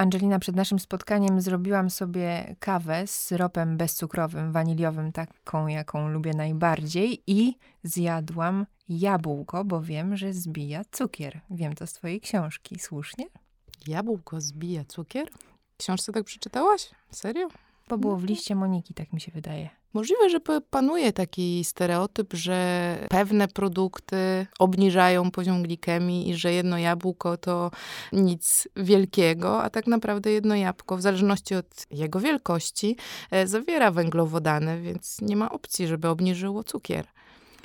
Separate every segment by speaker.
Speaker 1: Angelina, przed naszym spotkaniem zrobiłam sobie kawę z syropem bezcukrowym, waniliowym, taką jaką lubię najbardziej i zjadłam jabłko, bo wiem, że zbija cukier. Wiem to z twojej książki, słusznie?
Speaker 2: Jabłko zbija cukier? Książce tak przeczytałaś? Serio?
Speaker 1: Bo było w liście Moniki, tak mi się wydaje.
Speaker 2: Możliwe, że panuje taki stereotyp, że pewne produkty obniżają poziom glikemii i że jedno jabłko to nic wielkiego, a tak naprawdę jedno jabłko, w zależności od jego wielkości, e, zawiera węglowodany, więc nie ma opcji, żeby obniżyło cukier.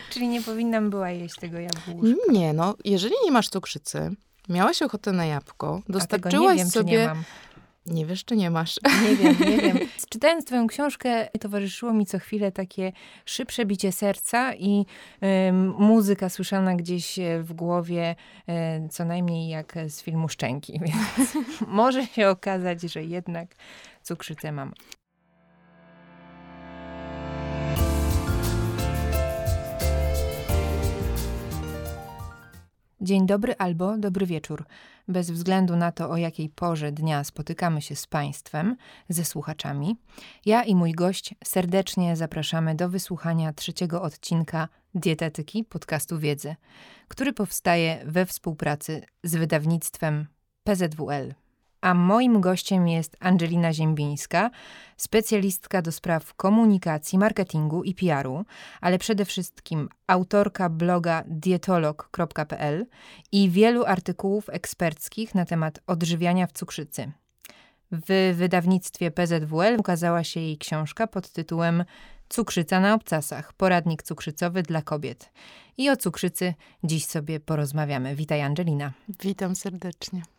Speaker 1: Czyli nie powinnam była jeść tego jabłka?
Speaker 2: Nie, no, jeżeli nie masz cukrzycy, miałaś ochotę na jabłko,
Speaker 1: dostarczyłaś wiem,
Speaker 2: sobie...
Speaker 1: nie
Speaker 2: wiesz, czy nie masz?
Speaker 1: Nie wiem, nie wiem. Czytając twoją książkę, towarzyszyło mi co chwilę takie szybsze bicie serca i y, muzyka słyszana gdzieś e, w głowie, y, co najmniej jak z filmu Szczęki. Więc może się okazać, że jednak cukrzycę mam. Dzień dobry albo dobry wieczór. Bez względu na to, o jakiej porze dnia spotykamy się z Państwem, ze słuchaczami, ja i mój gość serdecznie zapraszamy do wysłuchania trzeciego odcinka Dietetyki podcastu Wiedzy, który powstaje we współpracy z wydawnictwem PZWL a moim gościem jest Angelina Ziembińska, specjalistka do spraw komunikacji, marketingu i PR-u, ale przede wszystkim autorka bloga dietolog.pl i wielu artykułów eksperckich na temat odżywiania w cukrzycy. W wydawnictwie PZWL ukazała się jej książka pod tytułem Cukrzyca na obcasach poradnik cukrzycowy dla kobiet. I o cukrzycy dziś sobie porozmawiamy. Witaj, Angelina.
Speaker 2: Witam serdecznie.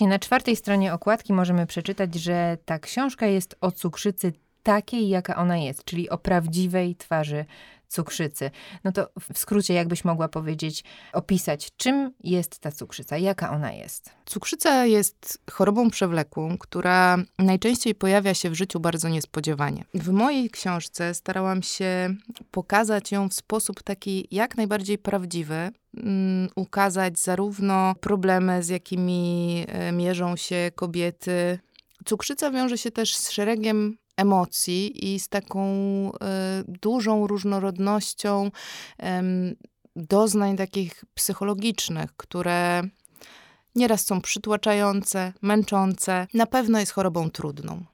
Speaker 1: Na czwartej stronie okładki możemy przeczytać, że ta książka jest o cukrzycy takiej, jaka ona jest, czyli o prawdziwej twarzy cukrzycy. No to w skrócie, jakbyś mogła powiedzieć, opisać, czym jest ta cukrzyca, jaka ona jest?
Speaker 2: Cukrzyca jest chorobą przewlekłą, która najczęściej pojawia się w życiu bardzo niespodziewanie. W mojej książce starałam się pokazać ją w sposób taki jak najbardziej prawdziwy, um, ukazać zarówno problemy, z jakimi e, mierzą się kobiety. Cukrzyca wiąże się też z szeregiem emocji i z taką y, dużą różnorodnością doznań takich psychologicznych, które nieraz są przytłaczające, męczące. Na pewno jest chorobą trudną.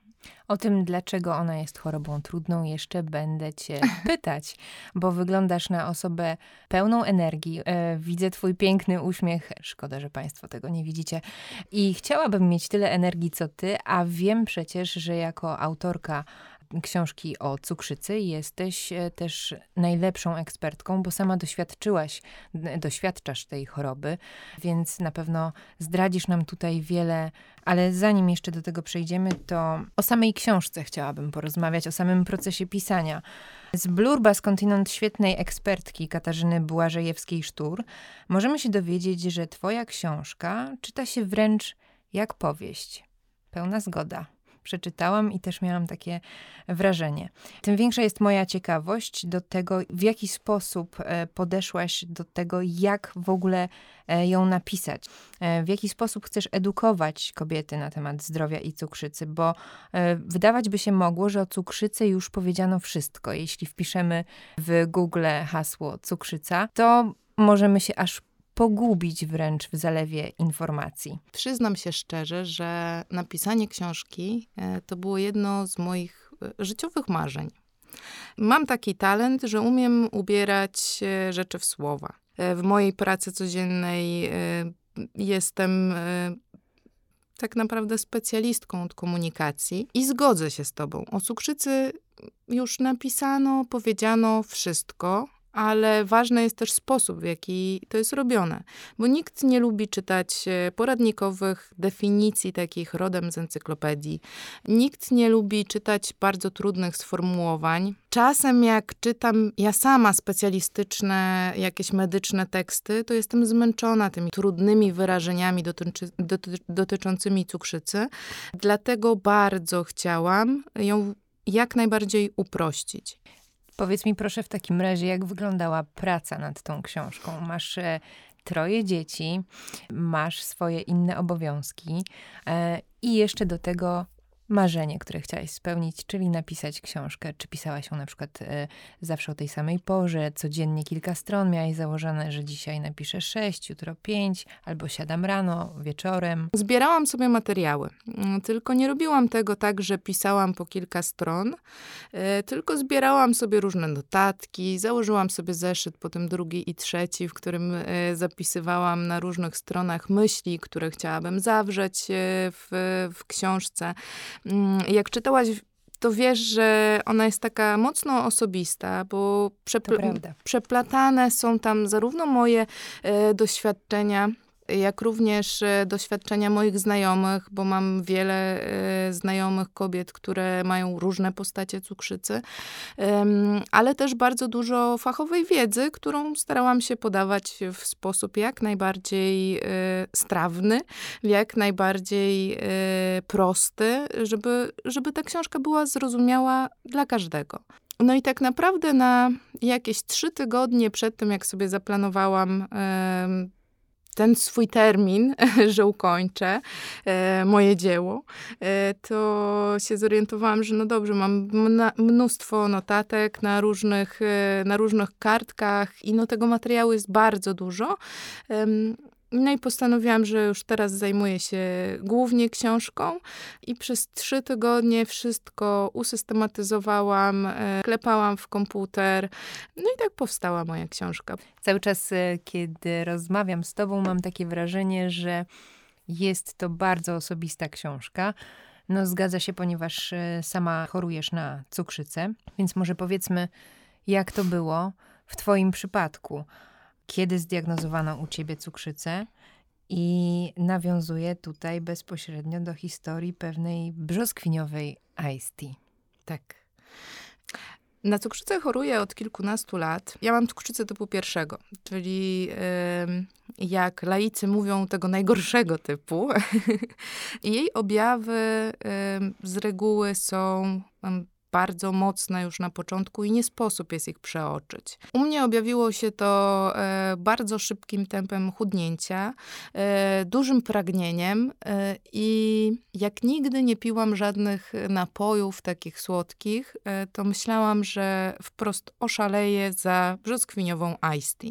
Speaker 1: O tym, dlaczego ona jest chorobą trudną, jeszcze będę Cię pytać, bo wyglądasz na osobę pełną energii. E, widzę Twój piękny uśmiech. Szkoda, że Państwo tego nie widzicie. I chciałabym mieć tyle energii co Ty, a wiem przecież, że jako autorka książki o cukrzycy jesteś e, też najlepszą ekspertką, bo sama doświadczyłaś, doświadczasz tej choroby, więc na pewno zdradzisz nam tutaj wiele, ale zanim jeszcze do tego przejdziemy, to o samej książce chciałabym porozmawiać, o samym procesie pisania. Z blurba skądinąd świetnej ekspertki Katarzyny Błażejewskiej-Sztur możemy się dowiedzieć, że twoja książka czyta się wręcz jak powieść. Pełna zgoda przeczytałam i też miałam takie wrażenie. Tym większa jest moja ciekawość do tego, w jaki sposób e, podeszłaś do tego, jak w ogóle e, ją napisać. E, w jaki sposób chcesz edukować kobiety na temat zdrowia i cukrzycy, bo wydawać by się mogło, że o cukrzycy już powiedziano wszystko. Jeśli wpiszemy w Google hasło cukrzyca, to możemy się aż pogubić wręcz w zalewie informacji.
Speaker 2: Przyznam się szczerze, że napisanie książki e, to było jedno z moich e, życiowych marzeń. Mam taki talent, że umiem ubierać e, rzeczy w słowa. W mojej pracy codziennej jestem tak naprawdę specjalistką od komunikacji i zgodzę się z Tobą. O cukrzycy już napisano, powiedziano wszystko, ale ważny jest też sposób, w jaki to jest robione, bo nikt nie lubi czytać e, poradnikowych definicji takich rodem z encyklopedii. Nikt nie lubi czytać bardzo trudnych sformułowań. Czasem jak czytam ja sama specjalistyczne, jakieś medyczne teksty, to jestem zmęczona tymi trudnymi wyrażeniami dotyczy, doty, dotyczącymi cukrzycy. Dlatego bardzo chciałam ją jak najbardziej uprościć.
Speaker 1: Powiedz mi proszę w takim razie, jak wyglądała praca nad tą książką? Masz e, troje dzieci, masz swoje inne obowiązki. E, I jeszcze do tego marzenie, które chciałaś spełnić, czyli napisać książkę. Czy pisałaś ją na przykład e, zawsze o tej samej porze, codziennie kilka stron miałaś założone, że dzisiaj napiszę sześć, jutro pięć, albo siadam rano, wieczorem?
Speaker 2: Zbierałam sobie materiały, mm, tylko nie robiłam tego tak, że pisałam po kilka stron, e, tylko zbierałam sobie różne notatki, założyłam sobie zeszyt, potem drugi i trzeci, w którym e, zapisywałam na różnych stronach myśli, które chciałabym zawrzeć w, w książce. Mm, jak czytałaś to wiesz, że ona jest taka mocno osobista, bo przepl- przeplatane są tam zarówno moje e, doświadczenia, jak również e, doświadczenia moich znajomych, bo mam wiele e, znajomych kobiet, które mają różne postacie cukrzycy, ale też bardzo dużo fachowej wiedzy, którą starałam się podawać w sposób jak najbardziej e, strawny, jak najbardziej prosty, żeby, żeby ta książka była zrozumiała dla każdego. No i tak naprawdę na jakieś trzy tygodnie przed tym, jak sobie zaplanowałam ten swój termin, że ukończę e, moje dzieło, e, to się zorientowałam, że no dobrze, mam mnóstwo notatek na różnych, e, na różnych kartkach i no tego materiału jest bardzo dużo. No i postanowiłam, że już teraz zajmuję się głównie książką i przez trzy tygodnie wszystko usystematyzowałam, e, klepałam w komputer. No i tak powstała moja książka.
Speaker 1: Cały czas, e, kiedy rozmawiam z tobą, mam takie wrażenie, że jest to bardzo osobista książka. No zgadza się, ponieważ e, sama chorujesz na cukrzycę, więc może powiedzmy, jak to było w twoim przypadku kiedy zdiagnozowano u ciebie cukrzycę i nawiązuje tutaj bezpośrednio do historii pewnej brzoskwiniowej iced tea.
Speaker 2: Tak. Na cukrzycę choruję od kilkunastu lat. Ja mam cukrzycę typu pierwszego, czyli jak laicy mówią, tego najgorszego typu. Jej objawy z reguły są bardzo mocne już na początku i nie sposób jest ich przeoczyć. U mnie objawiło się to e, bardzo szybkim tempem chudnięcia, e, dużym pragnieniem e, i jak nigdy nie piłam żadnych napojów takich słodkich, e, to myślałam, że wprost oszaleję za brzoskwiniową iced tea.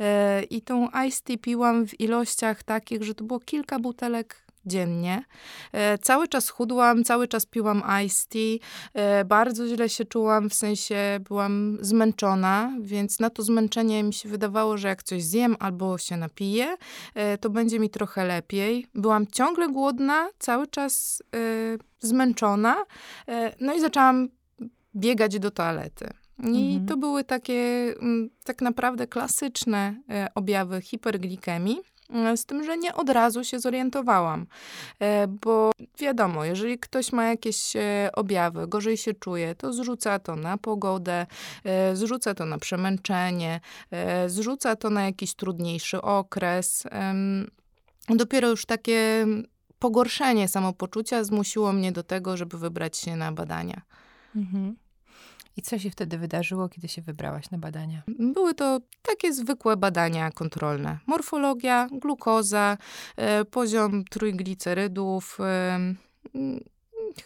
Speaker 2: E, I tą iced tea piłam w ilościach takich, że to było kilka butelek dziennie. E, cały czas chudłam, cały czas piłam iced tea. E, bardzo źle się czułam, w sensie byłam zmęczona, więc na to zmęczenie mi się wydawało, że jak coś zjem albo się napiję, e, to będzie mi trochę lepiej. Byłam ciągle głodna, cały czas zmęczona. No i zaczęłam biegać do toalety. I mhm. to były takie mm, tak naprawdę klasyczne objawy hiperglikemii. E, z tym, że nie od razu się zorientowałam, e, bo wiadomo, jeżeli ktoś ma jakieś e, objawy, gorzej się czuje, to zrzuca to na pogodę, zrzuca to na przemęczenie, zrzuca to na jakiś trudniejszy okres. Dopiero już takie pogorszenie samopoczucia zmusiło mnie do tego, żeby wybrać się na badania. Mhm.
Speaker 1: I co się wtedy wydarzyło, kiedy się wybrałaś na badania?
Speaker 2: Były to takie zwykłe badania kontrolne. Morfologia, glukoza, e, poziom trójglicerydów, e, mm,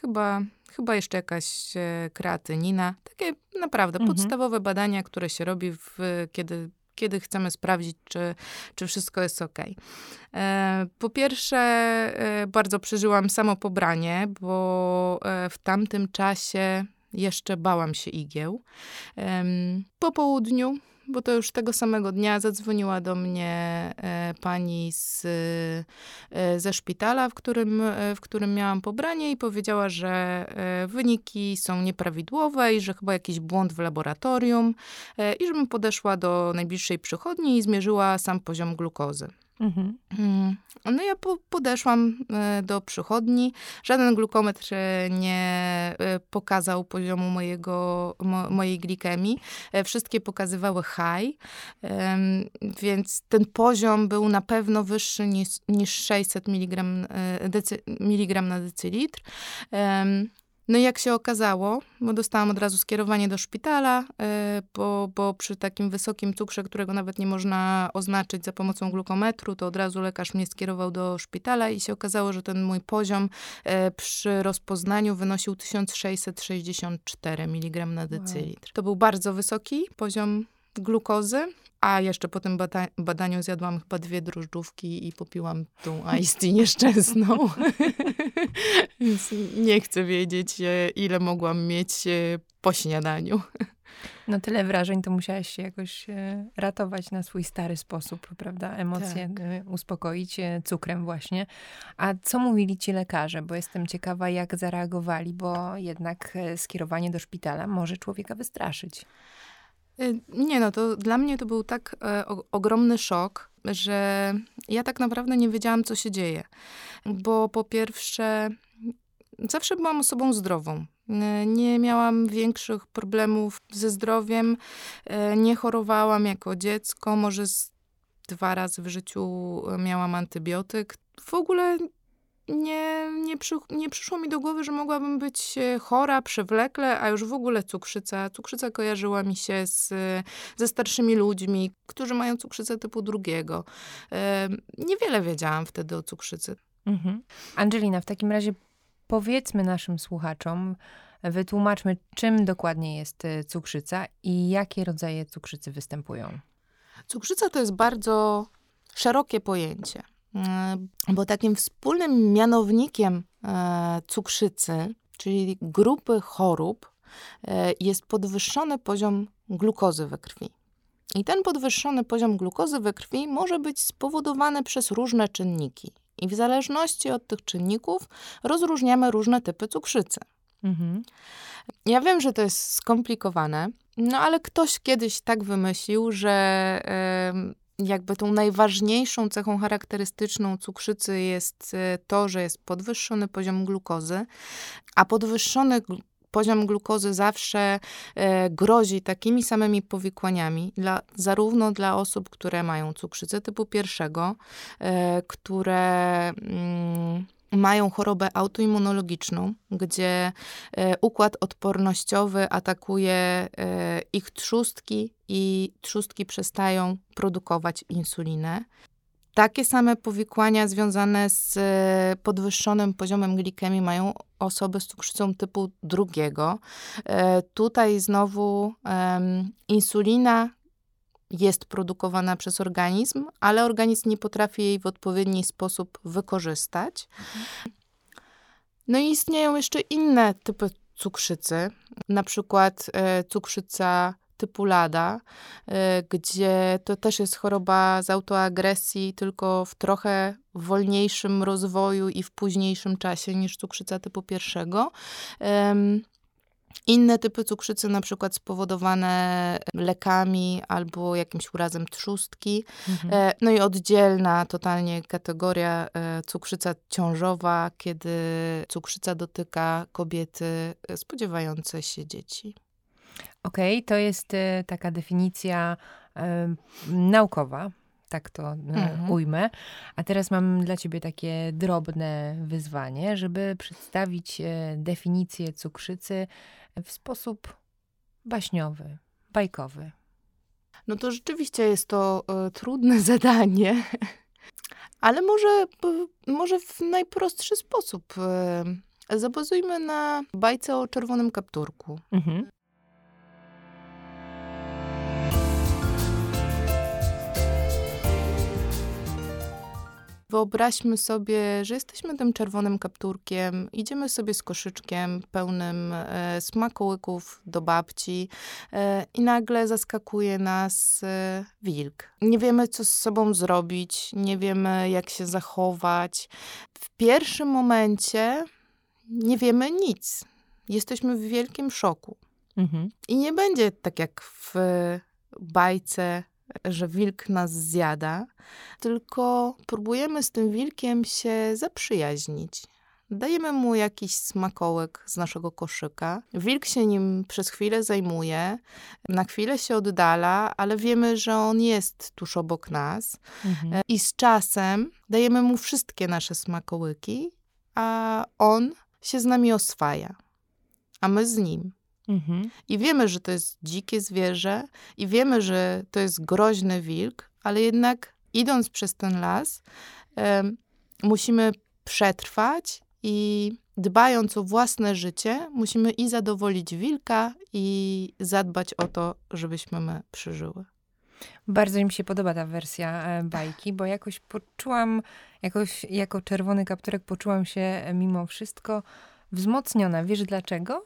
Speaker 2: chyba, chyba jeszcze jakaś e, kreatynina. Takie naprawdę mhm. podstawowe badania, które się robi, w, kiedy kiedy chcemy sprawdzić, czy, czy wszystko jest ok. Po pierwsze, bardzo przeżyłam samo pobranie, bo w tamtym czasie jeszcze bałam się igieł. Po południu, bo to już tego samego dnia zadzwoniła do mnie e, pani z, e, ze szpitala, w którym, e, w którym miałam pobranie i powiedziała, że wyniki są nieprawidłowe i że chyba jakiś błąd w laboratorium i żebym podeszła do najbliższej przychodni i zmierzyła sam poziom glukozy. Mhm. Mm. No ja po, podeszłam e, do przychodni. Żaden glukometr e, nie e, pokazał poziomu mojego, mo, mojej glikemii. Wszystkie pokazywały high, więc ten poziom był na pewno wyższy niż, niż 600 mg, decy, miligram na decylitr. No i jak się okazało, bo dostałam od razu skierowanie do szpitala, e, bo, bo przy takim wysokim cukrze, którego nawet nie można oznaczyć za pomocą glukometru, to od razu lekarz mnie skierował do szpitala i się okazało, że ten mój poziom e, przy rozpoznaniu wynosił 1664 mg na decylitr. Wow. To był bardzo wysoki poziom glukozy. A jeszcze po tym bada badaniu zjadłam chyba dwie drożdżówki i popiłam tą iced tea nieszczęsną. Więc nie chcę wiedzieć, e, ile mogłam mieć e, po śniadaniu.
Speaker 1: No tyle wrażeń, to musiałaś się jakoś e, ratować na swój stary sposób, prawda? Emocje tak. uspokoić cukrem właśnie. A co mówili ci lekarze? Bo jestem ciekawa, jak zareagowali, bo jednak skierowanie do szpitala może człowieka wystraszyć.
Speaker 2: Y, nie, no to dla mnie to był tak e, o, ogromny szok, że ja tak naprawdę nie wiedziałam, co się dzieje. Bo po pierwsze, zawsze byłam osobą zdrową. Y, nie miałam większych problemów ze zdrowiem, y, nie chorowałam jako dziecko, może dwa razy w życiu miałam antybiotyk. W ogóle nie, nie, przy, nie przyszło mi do głowy, że mogłabym być e, chora przewlekle, a już w ogóle cukrzyca. Cukrzyca kojarzyła mi się z, ze starszymi ludźmi, którzy mają cukrzycę typu drugiego. E, niewiele wiedziałam wtedy o cukrzycy.
Speaker 1: Mhm. Angelina, w takim razie powiedzmy naszym słuchaczom, wytłumaczmy, czym dokładnie jest e, cukrzyca i jakie rodzaje cukrzycy występują.
Speaker 2: Cukrzyca to jest bardzo szerokie pojęcie. Bo takim wspólnym mianownikiem e, cukrzycy, czyli grupy chorób, e, jest podwyższony poziom glukozy we krwi. I ten podwyższony poziom glukozy we krwi może być spowodowany przez różne czynniki. I w zależności od tych czynników rozróżniamy różne typy cukrzycy. Mhm. Ja wiem, że to jest skomplikowane, no ale ktoś kiedyś tak wymyślił, że jakby tą najważniejszą cechą charakterystyczną cukrzycy jest e, to, że jest podwyższony poziom glukozy, a podwyższony poziom glukozy zawsze e, grozi takimi samymi powikłaniami, dla, zarówno dla osób, które mają cukrzycę typu pierwszego, e, które mm, mają chorobę autoimmunologiczną, gdzie e, układ odpornościowy atakuje e, ich trzustki i trzustki przestają produkować insulinę. Takie same powikłania związane z e, podwyższonym poziomem glikemii mają osoby z cukrzycą typu drugiego. Tutaj znowu insulina jest produkowana przez organizm, ale organizm nie potrafi jej w odpowiedni sposób wykorzystać. No i istnieją jeszcze inne typy cukrzycy, na przykład e, cukrzyca typu LADA, e, gdzie to też jest choroba z autoagresji, tylko w trochę wolniejszym rozwoju i w późniejszym czasie niż cukrzyca typu pierwszego. Inne typy cukrzycy, na przykład spowodowane lekami albo jakimś urazem trzustki. Mhm. E, no i oddzielna totalnie kategoria e, cukrzyca ciążowa, kiedy cukrzyca dotyka kobiety e, spodziewające się dzieci.
Speaker 1: Okej, okay, to jest taka definicja naukowa tak to mhm. ujmę. A teraz mam dla ciebie takie drobne wyzwanie, żeby przedstawić definicję cukrzycy w sposób baśniowy, bajkowy.
Speaker 2: No to rzeczywiście jest to y, trudne zadanie, ale może, może w najprostszy sposób. Y, zabazujmy na bajce o czerwonym kapturku. Mhm. Wyobraźmy sobie, że jesteśmy tym czerwonym kapturkiem, idziemy sobie z koszyczkiem pełnym e, smakołyków do babci e, i nagle zaskakuje nas e, wilk. Nie wiemy, co z sobą zrobić, nie wiemy, jak się zachować. W pierwszym momencie nie wiemy nic. Jesteśmy w wielkim szoku. Mhm. I nie będzie tak jak w bajce że wilk nas zjada, tylko próbujemy z tym wilkiem się zaprzyjaźnić. Dajemy mu jakiś smakołek z naszego koszyka. Wilk się nim przez chwilę zajmuje, na chwilę się oddala, ale wiemy, że on jest tuż obok nas. Mhm. I z czasem dajemy mu wszystkie nasze smakołyki, a on się z nami oswaja. a my z nim. Mhm. I wiemy, że to jest dzikie zwierzę, i wiemy, że to jest groźny wilk, ale jednak idąc przez ten las, musimy przetrwać i dbając o własne życie, musimy i zadowolić wilka, i zadbać o to, żebyśmy my przeżyły.
Speaker 1: Bardzo mi się podoba ta wersja e, bajki, bo jakoś poczułam, jakoś jako czerwony kapturek poczułam się e, mimo wszystko wzmocniona. Wiesz dlaczego?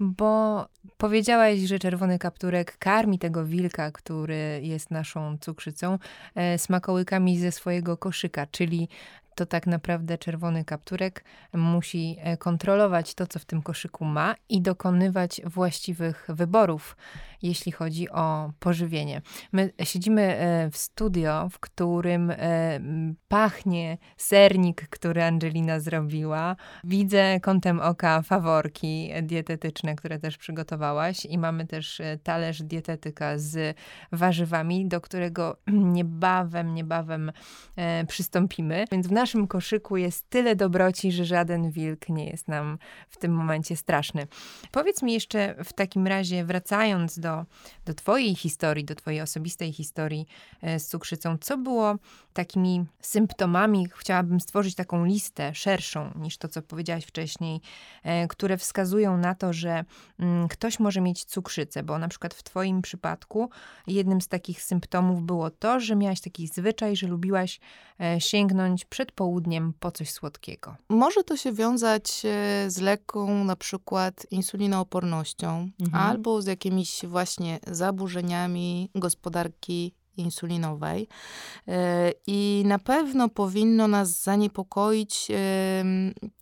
Speaker 1: Bo powiedziałaś, że czerwony kapturek karmi tego wilka, który jest naszą cukrzycą, e, smakołykami ze swojego koszyka, czyli to tak naprawdę czerwony kapturek musi e, kontrolować to, co w tym koszyku ma i dokonywać właściwych wyborów, jeśli chodzi o pożywienie. My siedzimy e, w studio, w którym e, pachnie sernik, który Angelina zrobiła. Widzę kątem oka faworki dietetyczne, które też przygotowałaś i mamy też talerz dietetyka z warzywami, do którego niebawem, niebawem przystąpimy. Więc w naszym koszyku jest tyle dobroci, że żaden wilk nie jest nam w tym momencie straszny. Powiedz mi jeszcze w takim razie, wracając do, do Twojej historii, do Twojej osobistej historii e, z cukrzycą, co było takimi symptomami? Chciałabym stworzyć taką listę szerszą niż to, co powiedziałaś wcześniej, e, które wskazują na to, że mm, ktoś może mieć cukrzycę, bo na przykład w Twoim przypadku jednym z takich symptomów było to, że miałaś taki zwyczaj, że lubiłaś e, sięgnąć przed południem po coś słodkiego.
Speaker 2: Może to się wiązać e, z lekką na przykład insulinoopornością mhm. albo z jakimiś właśnie zaburzeniami gospodarki insulinowej. E, I na pewno powinno nas zaniepokoić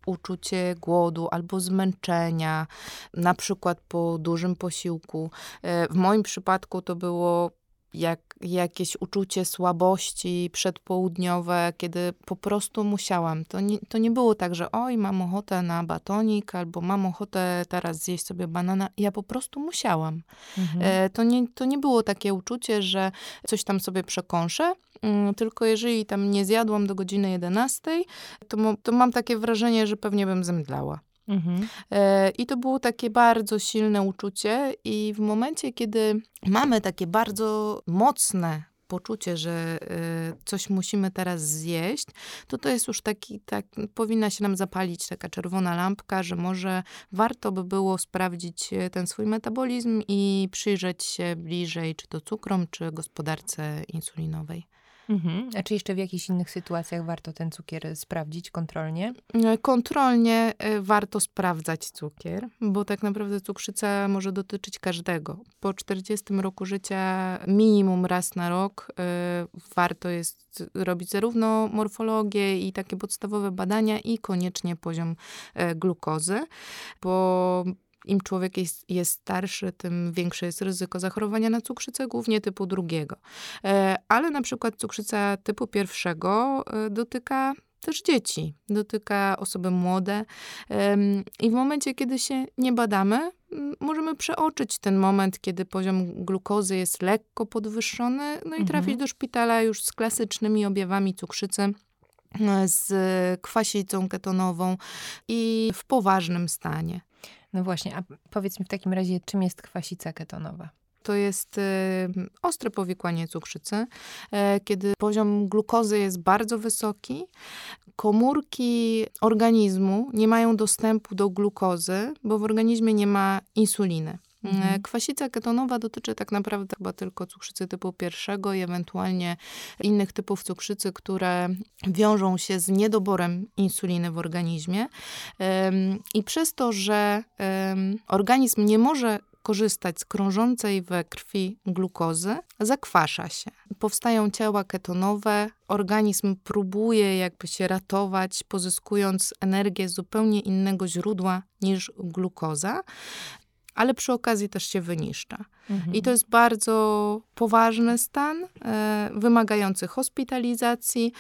Speaker 2: uczucie głodu albo zmęczenia, na przykład po dużym posiłku. E, w moim przypadku to było jak, jakieś uczucie słabości przedpołudniowe, kiedy po prostu musiałam. To nie, to nie było tak, że oj, mam ochotę na batonik, albo mam ochotę teraz zjeść sobie banana. Ja po prostu musiałam. Mhm. E, to, nie, to nie było takie uczucie, że coś tam sobie przekąszę, mm, tylko jeżeli tam nie zjadłam do godziny 11, to, to mam takie wrażenie, że pewnie bym zemdlała. Mhm. E, I to było takie bardzo silne uczucie, i w momencie, kiedy mamy takie bardzo mocne poczucie, że e, coś musimy teraz zjeść, to to jest już taki, tak, powinna się nam zapalić taka czerwona lampka, że może warto by było sprawdzić e, ten swój metabolizm i przyjrzeć się bliżej, czy to cukrom, czy gospodarce insulinowej.
Speaker 1: Mhm. A czy jeszcze w jakichś innych sytuacjach warto ten cukier sprawdzić kontrolnie?
Speaker 2: E, kontrolnie e, warto sprawdzać cukier, bo tak naprawdę cukrzyca może dotyczyć każdego. Po 40 roku życia minimum raz na rok e, warto jest robić zarówno morfologię i takie podstawowe badania i koniecznie poziom glukozy, bo im człowiek jest, jest starszy, tym większe jest ryzyko zachorowania na cukrzycę, głównie typu drugiego. E, ale na przykład cukrzyca typu pierwszego e, dotyka też dzieci, dotyka osoby młode. I w momencie, kiedy się nie badamy, możemy przeoczyć ten moment, kiedy poziom glukozy jest lekko podwyższony, no i trafić mhm. do szpitala już z klasycznymi objawami cukrzycy e, z kwasicą ketonową i w poważnym stanie.
Speaker 1: No właśnie, a powiedz mi w takim razie, czym jest kwasica ketonowa?
Speaker 2: To jest y, ostre powikłanie cukrzycy, y, kiedy poziom glukozy jest bardzo wysoki. Komórki organizmu nie mają dostępu do glukozy, bo w organizmie nie ma insuliny. Mhm. E, kwasica ketonowa dotyczy tak naprawdę chyba tylko cukrzycy typu pierwszego i ewentualnie innych typów cukrzycy, które wiążą się z niedoborem insuliny w organizmie. I przez to, że organizm nie może korzystać z krążącej we krwi glukozy, zakwasza się. Powstają ciała ketonowe, organizm próbuje jakby się ratować, pozyskując energię z zupełnie innego źródła niż glukoza ale przy okazji też się wyniszcza. Mhm. I to jest bardzo poważny stan, e, wymagający hospitalizacji.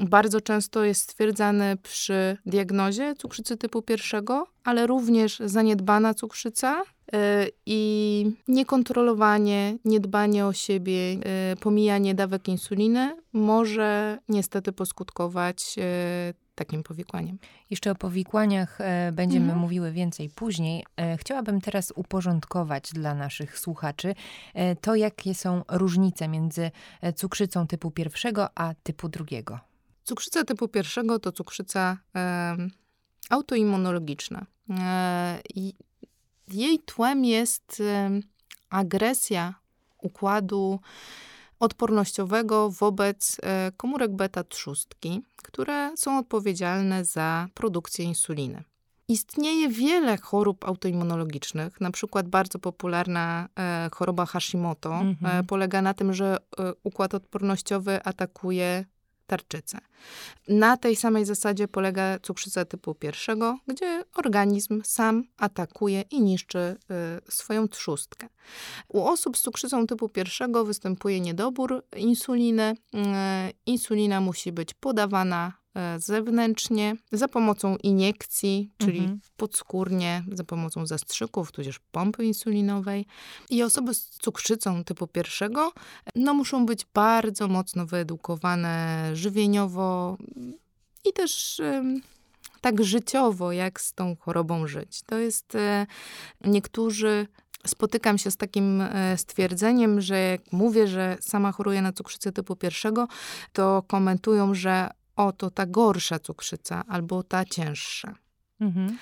Speaker 2: Bardzo często jest stwierdzany przy diagnozie cukrzycy typu pierwszego, ale również zaniedbana cukrzyca e, i niekontrolowanie, niedbanie o siebie, e, pomijanie dawek insuliny może niestety poskutkować takim powikłaniem.
Speaker 1: Jeszcze o powikłaniach e, będziemy
Speaker 2: Mhm.
Speaker 1: mówiły więcej później. E, chciałabym teraz uporządkować dla naszych słuchaczy e, to, jakie są różnice między e, cukrzycą typu pierwszego a typu drugiego.
Speaker 2: Cukrzyca typu pierwszego to cukrzyca em, autoimmunologiczna. E, i jej tłem jest em, agresja układu odpornościowego wobec e, komórek beta trzustki, które są odpowiedzialne za produkcję insuliny. Istnieje wiele chorób autoimmunologicznych, na przykład bardzo popularna e, choroba Hashimoto
Speaker 1: Mhm.
Speaker 2: e, polega na tym, że układ odpornościowy atakuje tarczycę. Na tej samej zasadzie polega cukrzyca typu pierwszego, gdzie organizm sam atakuje i niszczy y, swoją trzustkę. U osób z cukrzycą typu pierwszego występuje niedobór insuliny. Y, insulina musi być podawana zewnętrznie za pomocą iniekcji, czyli
Speaker 1: Mhm.
Speaker 2: podskórnie, za pomocą zastrzyków, tudzież pompy insulinowej. I osoby z cukrzycą typu pierwszego no, muszą być bardzo mocno wyedukowane żywieniowo i też tak życiowo, jak z tą chorobą żyć. To jest e, niektórzy. Spotykam się z takim e, stwierdzeniem, że jak mówię, że sama choruję na cukrzycę typu pierwszego, to komentują, że o, to ta gorsza cukrzyca albo ta cięższa.
Speaker 1: Mhm.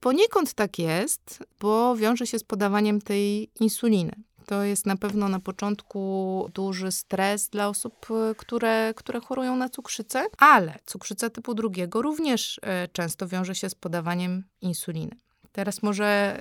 Speaker 2: Poniekąd tak jest, bo wiąże się z podawaniem tej insuliny. To jest na pewno na początku duży stres dla osób, które, które chorują na cukrzycę, ale cukrzyca typu drugiego również e, często wiąże się z podawaniem insuliny. Teraz może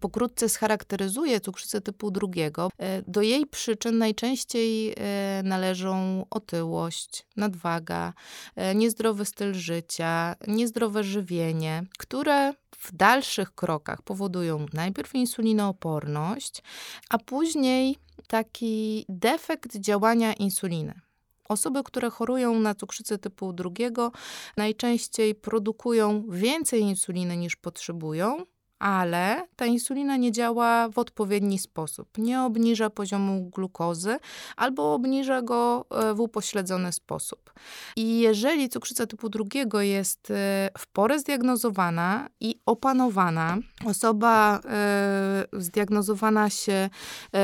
Speaker 2: pokrótce scharakteryzuję cukrzycę typu drugiego. E, Do jej przyczyn najczęściej e, należą otyłość, nadwaga, e, niezdrowy styl życia, niezdrowe żywienie, które w dalszych krokach powodują najpierw insulinooporność, a później taki defekt działania insuliny. Osoby, które chorują na cukrzycę typu drugiego, najczęściej produkują więcej insuliny niż potrzebują, ale ta insulina nie działa w odpowiedni sposób. Nie obniża poziomu glukozy albo obniża go e, w upośledzony sposób. I jeżeli cukrzyca typu drugiego jest e, w porę zdiagnozowana i opanowana, osoba e, zdiagnozowana się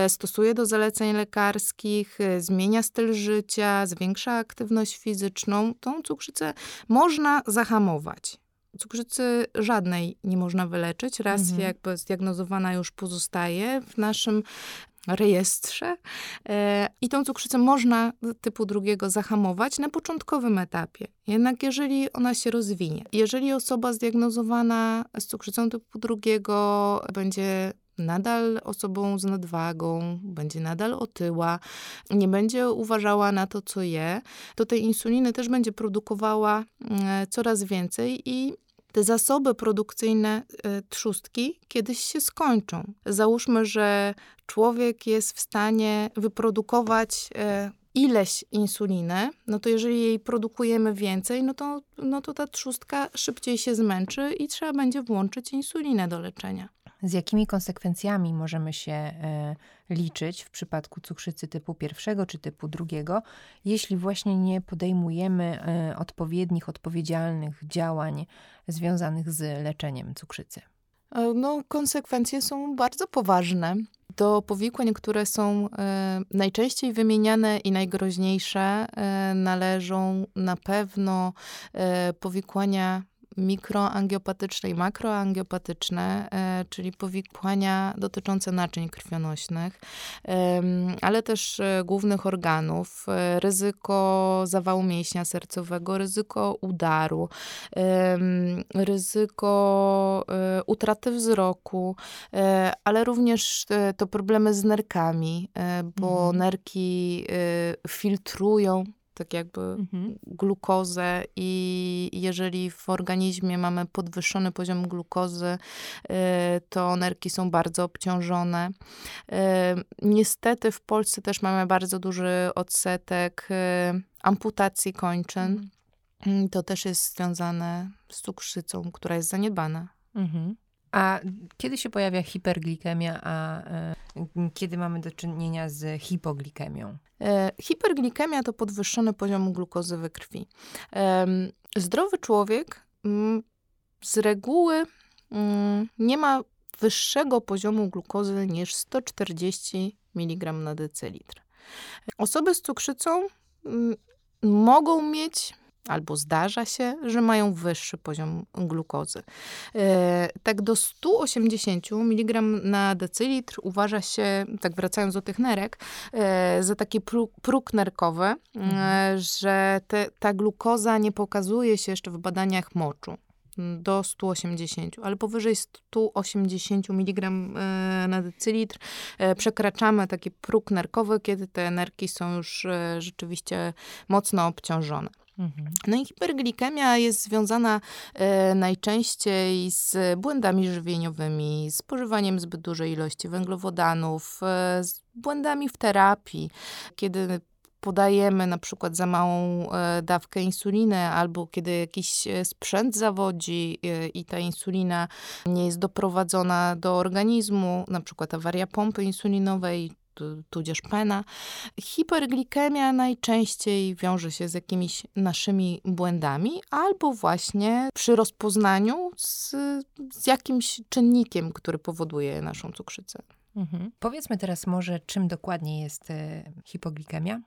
Speaker 2: stosuje do zaleceń lekarskich, zmienia styl życia, zwiększa aktywność fizyczną, tą cukrzycę można zahamować. Cukrzycy żadnej nie można wyleczyć, raz
Speaker 1: Mhm.
Speaker 2: jakby zdiagnozowana już pozostaje w naszym rejestrze e, i tą cukrzycę można typu drugiego zahamować na początkowym etapie. Jednak jeżeli ona się rozwinie, jeżeli osoba zdiagnozowana z cukrzycą typu drugiego będzie nadal osobą z nadwagą, będzie nadal otyła, nie będzie uważała na to, co je, to tej insuliny też będzie produkowała e, coraz więcej i te zasoby produkcyjne e, trzustki kiedyś się skończą. Załóżmy, że człowiek jest w stanie wyprodukować e, ileś insuliny, no to jeżeli jej produkujemy więcej, no to, no to ta trzustka szybciej się zmęczy i trzeba będzie włączyć insulinę do leczenia.
Speaker 1: Z jakimi konsekwencjami możemy się e, liczyć w przypadku cukrzycy typu pierwszego czy typu drugiego, jeśli właśnie nie podejmujemy e, odpowiednich, odpowiedzialnych działań związanych z leczeniem cukrzycy?
Speaker 2: E, No, konsekwencje są bardzo poważne. Do powikłań, które są najczęściej wymieniane i najgroźniejsze, należą na pewno powikłania mikroangiopatyczne i makroangiopatyczne, e, czyli powikłania dotyczące naczyń krwionośnych, ale też e, głównych organów, e, ryzyko zawału mięśnia sercowego, ryzyko udaru, ryzyko utraty wzroku, ale również to problemy z nerkami, bo
Speaker 1: Mhm.
Speaker 2: nerki filtrują tak jakby
Speaker 1: Mhm.
Speaker 2: glukozę i jeżeli w organizmie mamy podwyższony poziom glukozy, y, to nerki są bardzo obciążone. Y, Niestety w Polsce też mamy bardzo duży odsetek y, amputacji kończyn.
Speaker 1: Mhm.
Speaker 2: Y, To też jest związane z cukrzycą, która jest zaniedbana.
Speaker 1: Mhm. A kiedy się pojawia hiperglikemia, a e, kiedy mamy do czynienia z hipoglikemią?
Speaker 2: E, hiperglikemia to podwyższony poziom glukozy we krwi. Zdrowy człowiek m, z reguły m, nie ma wyższego poziomu glukozy niż 140 mg na decylitr. Osoby z cukrzycą m, mogą mieć albo zdarza się, że mają wyższy poziom glukozy. E, tak do 180 mg na decylitr uważa się, tak wracając do tych nerek, e, za taki próg nerkowy, e, mhm. że te, ta glukoza nie pokazuje się jeszcze w badaniach moczu do 180, ale powyżej 180 mg na decylitr przekraczamy taki próg nerkowy, kiedy te nerki są już rzeczywiście mocno obciążone. Mhm. No i hiperglikemia jest związana e, najczęściej z błędami żywieniowymi, z spożywaniem zbyt dużej ilości węglowodanów, e, z błędami w terapii, kiedy podajemy na przykład za małą e, dawkę insuliny, albo kiedy jakiś e, sprzęt zawodzi e, i ta insulina nie jest doprowadzona do organizmu, na przykład awaria pompy insulinowej, tudzież pena. Hiperglikemia najczęściej wiąże się z jakimiś naszymi błędami, albo właśnie przy rozpoznaniu z, z jakimś czynnikiem, który powoduje naszą cukrzycę.
Speaker 1: Mhm. Powiedzmy teraz może, czym dokładnie jest e, hipoglikemia?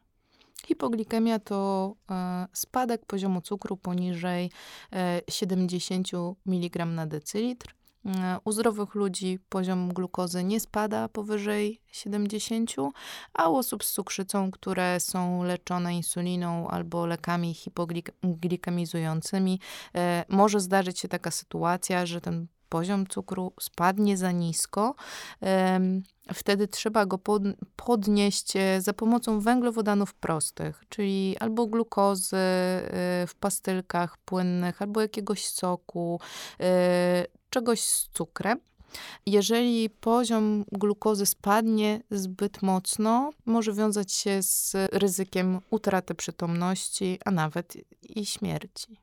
Speaker 2: Hipoglikemia to e, spadek poziomu cukru poniżej e, 70 mg na decylitr. E, u zdrowych ludzi poziom glukozy nie spada powyżej 70, a u osób z cukrzycą, które są leczone insuliną albo lekami hipoglikemizującymi, e, może zdarzyć się taka sytuacja, że ten poziom cukru spadnie za nisko. Wtedy trzeba go podnieść e, za pomocą węglowodanów prostych, czyli albo glukozy w pastylkach płynnych, albo jakiegoś soku, czegoś z cukrem. Jeżeli poziom glukozy spadnie zbyt mocno, może wiązać się z ryzykiem utraty przytomności, a nawet i śmierci.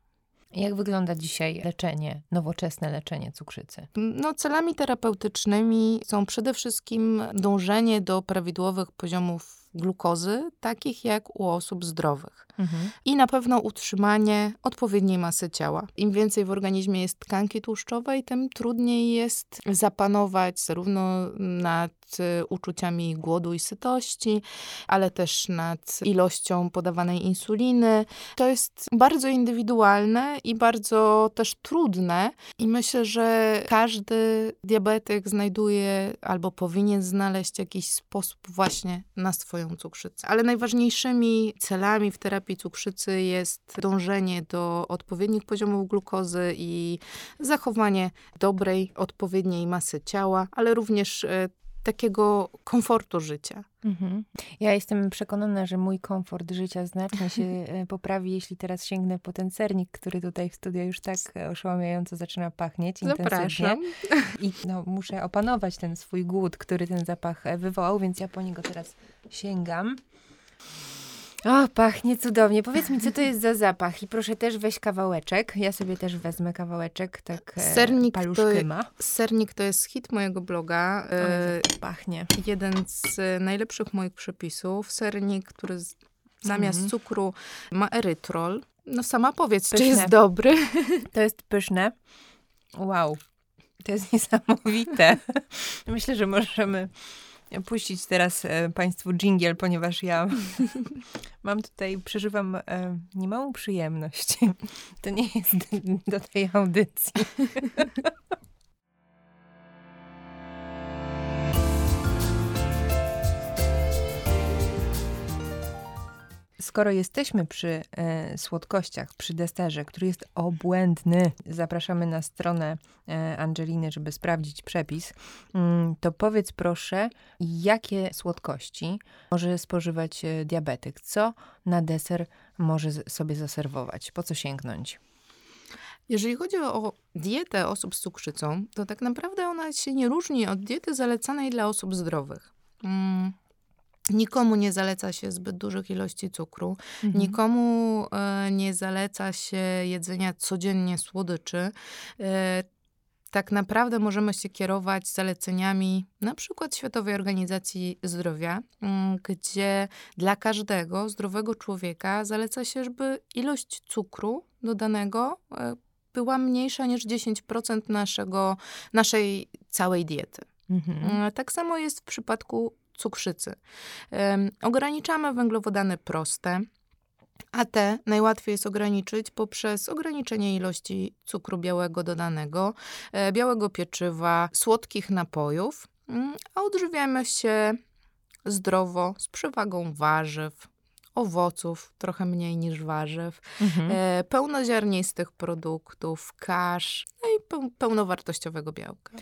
Speaker 1: Jak wygląda dzisiaj leczenie, nowoczesne leczenie cukrzycy?
Speaker 2: No, celami terapeutycznymi są przede wszystkim dążenie do prawidłowych poziomów glukozy, takich jak u osób zdrowych. Mhm. I na pewno utrzymanie odpowiedniej masy ciała. Im więcej w organizmie jest tkanki tłuszczowej, tym trudniej jest zapanować zarówno nad y, uczuciami głodu i sytości, ale też nad ilością podawanej insuliny. To jest bardzo indywidualne i bardzo też trudne i myślę, że każdy diabetyk znajduje albo powinien znaleźć jakiś sposób właśnie na swoją cukrzycę. Ale najważniejszymi celami w terapii terapii cukrzycy jest dążenie do odpowiednich poziomów glukozy i zachowanie dobrej, odpowiedniej masy ciała, ale również e, takiego komfortu życia. Mhm.
Speaker 1: Ja jestem przekonana, że mój komfort życia znacznie się e, poprawi, jeśli teraz sięgnę po ten sernik, który tutaj w studio już tak oszałamiająco zaczyna pachnieć
Speaker 2: Zapraszam.
Speaker 1: I no, muszę opanować ten swój głód, który ten zapach e, wywołał, więc ja po niego teraz sięgam. O, pachnie cudownie. Powiedz mi, co to jest za zapach? I proszę też weź kawałeczek. Ja sobie też wezmę kawałeczek, tak e, sernik to, ma.
Speaker 2: Sernik to jest hit mojego bloga.
Speaker 1: O, pachnie.
Speaker 2: Jeden z najlepszych moich przepisów. Sernik, który zamiast mm. cukru ma erytrol. No sama powiedz, pyszne. czy jest dobry.
Speaker 1: To jest pyszne. Wow. To jest niesamowite. Myślę, że możemy puścić teraz e, Państwu dżingiel, ponieważ ja mam tutaj, przeżywam e, niemałą przyjemność. To nie jest do tej audycji. Skoro jesteśmy przy e, słodkościach, przy desterze, który jest obłędny, zapraszamy na stronę e, Angeliny, żeby sprawdzić przepis, mm, to powiedz proszę, jakie słodkości może spożywać e, diabetyk? Co na deser może sobie zaserwować? Po co sięgnąć?
Speaker 2: Jeżeli chodzi o dietę osób z cukrzycą, to tak naprawdę ona się nie różni od diety zalecanej dla osób zdrowych. Mm, Nikomu nie zaleca się zbyt dużych ilości cukru, mhm. nikomu e, nie zaleca się jedzenia codziennie słodyczy. E, tak naprawdę możemy się kierować zaleceniami na przykład Światowej Organizacji Zdrowia, mm, gdzie dla każdego zdrowego człowieka zaleca się, żeby ilość cukru dodanego e, była mniejsza niż 10% naszego, naszej całej diety. Mhm. Tak samo jest w przypadku cukrzycy. Ograniczamy węglowodany proste, a te najłatwiej jest ograniczyć poprzez ograniczenie ilości cukru białego dodanego, e, białego pieczywa, słodkich napojów, mm, a odżywiamy się zdrowo, z przewagą warzyw, owoców, trochę mniej niż warzyw, mhm. e, pełnoziarnistych produktów, kasz no i pełnowartościowego białka.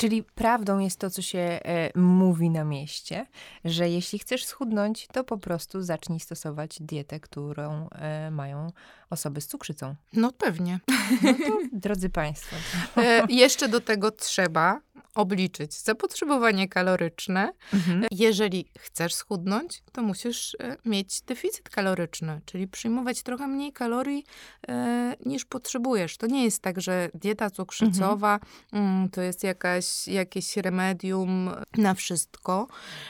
Speaker 1: Czyli prawdą jest to, co się e, mówi na mieście, że jeśli chcesz schudnąć, to po prostu zacznij stosować dietę, którą e, mają osoby z cukrzycą.
Speaker 2: No pewnie.
Speaker 1: No to, drodzy Państwo.
Speaker 2: E, jeszcze do tego trzeba obliczyć zapotrzebowanie kaloryczne. Mhm. Jeżeli chcesz schudnąć, to musisz e, mieć deficyt kaloryczny, czyli przyjmować trochę mniej kalorii e, niż potrzebujesz. To nie jest tak, że dieta cukrzycowa mhm. mm, to jest jakaś, jakieś remedium na wszystko.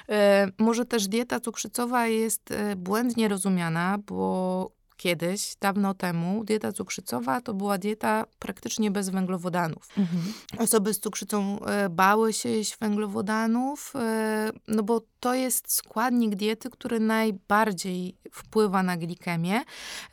Speaker 2: E, może też dieta cukrzycowa jest e, błędnie rozumiana, bo kiedyś, dawno temu, dieta cukrzycowa to była dieta praktycznie bez węglowodanów. Mhm. Osoby z cukrzycą e, bały się jeść węglowodanów, e, no bo to jest składnik diety, który najbardziej wpływa na glikemię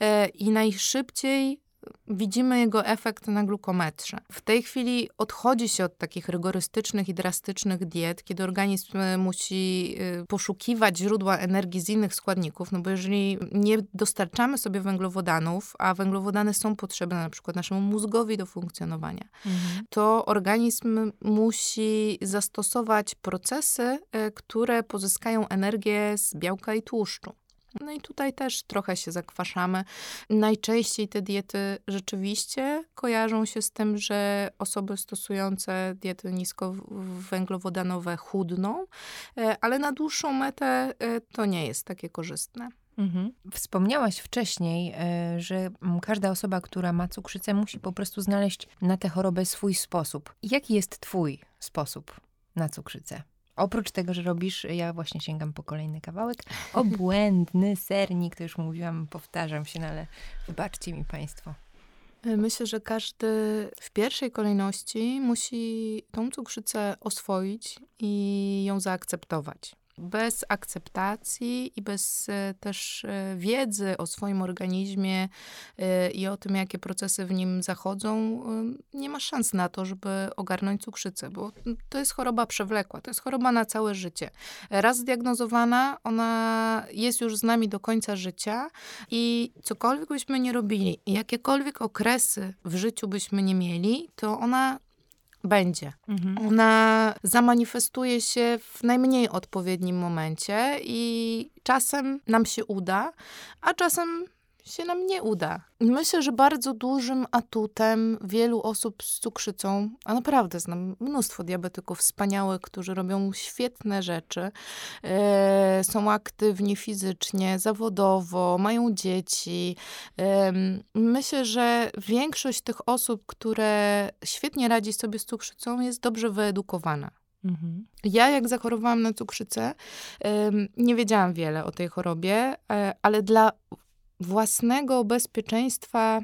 Speaker 2: e, i najszybciej widzimy jego efekt na glukometrze. W tej chwili odchodzi się od takich rygorystycznych i drastycznych diet, kiedy organizm e, musi e, poszukiwać źródła energii z innych składników, no bo jeżeli nie dostarczamy sobie węglowodanów, a węglowodany są potrzebne na przykład naszemu mózgowi do funkcjonowania, mhm. to organizm musi zastosować procesy, e, które pozyskają energię z białka i tłuszczu. No i tutaj też trochę się zakwaszamy. Najczęściej te diety rzeczywiście kojarzą się z tym, że osoby stosujące diety niskowęglowodanowe chudną, e, ale na dłuższą metę e, to nie jest takie korzystne. Mhm.
Speaker 1: Wspomniałaś wcześniej, e, że każda osoba, która ma cukrzycę, musi po prostu znaleźć na tę chorobę swój sposób. Jaki jest Twój sposób na cukrzycę? Oprócz tego, że robisz, ja właśnie sięgam po kolejny kawałek, obłędny sernik, to już mówiłam, powtarzam się, no ale wybaczcie mi Państwo.
Speaker 2: Myślę, że każdy w pierwszej kolejności musi tą cukrzycę oswoić i ją zaakceptować. Bez akceptacji i bez e, też e, wiedzy o swoim organizmie e, i o tym, jakie procesy w nim zachodzą, nie ma szans na to, żeby ogarnąć cukrzycę, bo to jest choroba przewlekła, to jest choroba na całe życie. Raz zdiagnozowana, ona jest już z nami do końca życia i cokolwiek byśmy nie robili, jakiekolwiek okresy w życiu byśmy nie mieli, to ona będzie. Mhm. Ona zamanifestuje się w najmniej odpowiednim momencie i czasem nam się uda, a czasem się nam nie uda. Myślę, że bardzo dużym atutem wielu osób z cukrzycą, a naprawdę znam mnóstwo diabetyków wspaniałych, którzy robią świetne rzeczy, e, są aktywni fizycznie, zawodowo, mają dzieci. Myślę, że większość tych osób, które świetnie radzi sobie z cukrzycą, jest dobrze wyedukowana. Mhm. Ja, jak zachorowałam na cukrzycę, nie wiedziałam wiele o tej chorobie, e, ale dla własnego bezpieczeństwa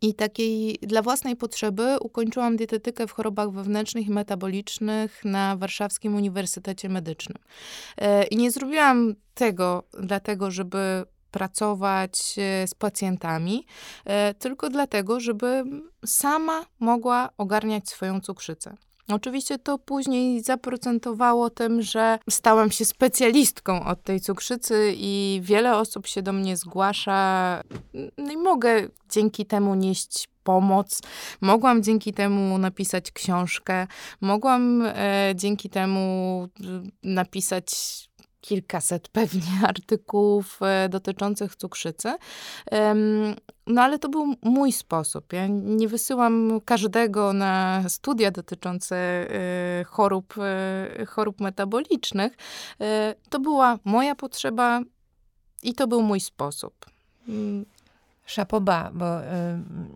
Speaker 2: i takiej dla własnej potrzeby ukończyłam dietetykę w chorobach wewnętrznych i metabolicznych na Warszawskim Uniwersytecie Medycznym. E, I nie zrobiłam tego dlatego, żeby pracować e, z pacjentami, e, tylko dlatego, żeby sama mogła ogarniać swoją cukrzycę. Oczywiście to później zaprocentowało tym, że stałam się specjalistką od tej cukrzycy i wiele osób się do mnie zgłasza. No i mogę dzięki temu nieść pomoc. Mogłam dzięki temu napisać książkę, mogłam e, dzięki temu napisać kilkaset pewnie artykułów e, dotyczących cukrzycy. No ale to był mój sposób. Ja nie wysyłam każdego na studia dotyczące e, chorób, e, chorób metabolicznych. To była moja potrzeba i to był mój sposób.
Speaker 1: Szapoba, bo y,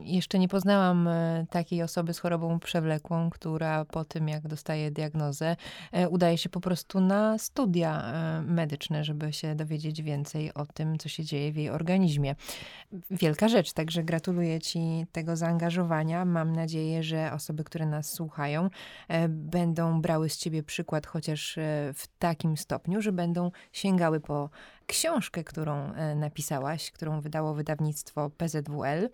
Speaker 1: jeszcze nie poznałam y, takiej osoby z chorobą przewlekłą, która po tym, jak dostaje diagnozę, y, udaje się po prostu na studia medyczne, żeby się dowiedzieć więcej o tym, co się dzieje w jej organizmie. Wielka rzecz, także gratuluję Ci tego zaangażowania. Mam nadzieję, że osoby, które nas słuchają, będą brały z Ciebie przykład chociaż w takim stopniu, że będą sięgały po książkę, którą e, napisałaś, którą wydało wydawnictwo PZWL.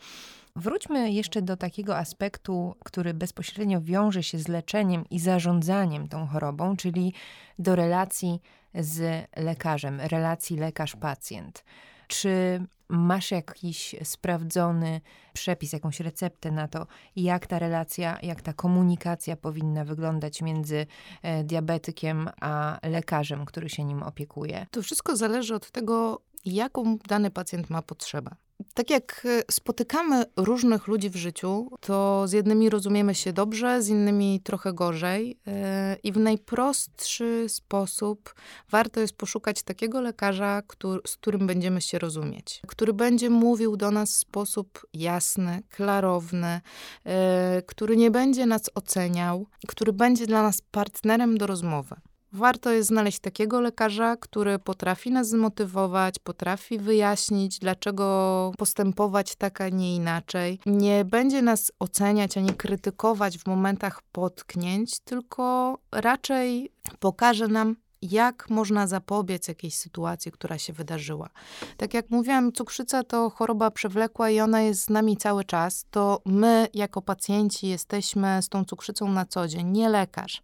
Speaker 1: Wróćmy jeszcze do takiego aspektu, który bezpośrednio wiąże się z leczeniem i zarządzaniem tą chorobą, czyli do relacji z lekarzem, relacji lekarz-pacjent. Czy masz jakiś sprawdzony przepis, jakąś receptę na to, jak ta relacja, jak ta komunikacja powinna wyglądać między e, diabetykiem a lekarzem, który się nim opiekuje?
Speaker 2: To wszystko zależy od tego, jaką dany pacjent ma potrzebę. Tak jak e, spotykamy różnych ludzi w życiu, to z jednymi rozumiemy się dobrze, z innymi trochę gorzej. E, I w najprostszy sposób warto jest poszukać takiego lekarza, który, z którym będziemy się rozumieć, który będzie mówił do nas w sposób jasny, klarowny, e, który nie będzie nas oceniał, który będzie dla nas partnerem do rozmowy. Warto jest znaleźć takiego lekarza, który potrafi nas zmotywować, potrafi wyjaśnić, dlaczego postępować tak, a nie inaczej. Nie będzie nas oceniać ani krytykować w momentach potknięć, tylko raczej pokaże nam, jak można zapobiec jakiejś sytuacji, która się wydarzyła. Tak jak mówiłam, cukrzyca to choroba przewlekła i ona jest z nami cały czas. To my, jako pacjenci, jesteśmy z tą cukrzycą na co dzień, nie lekarz.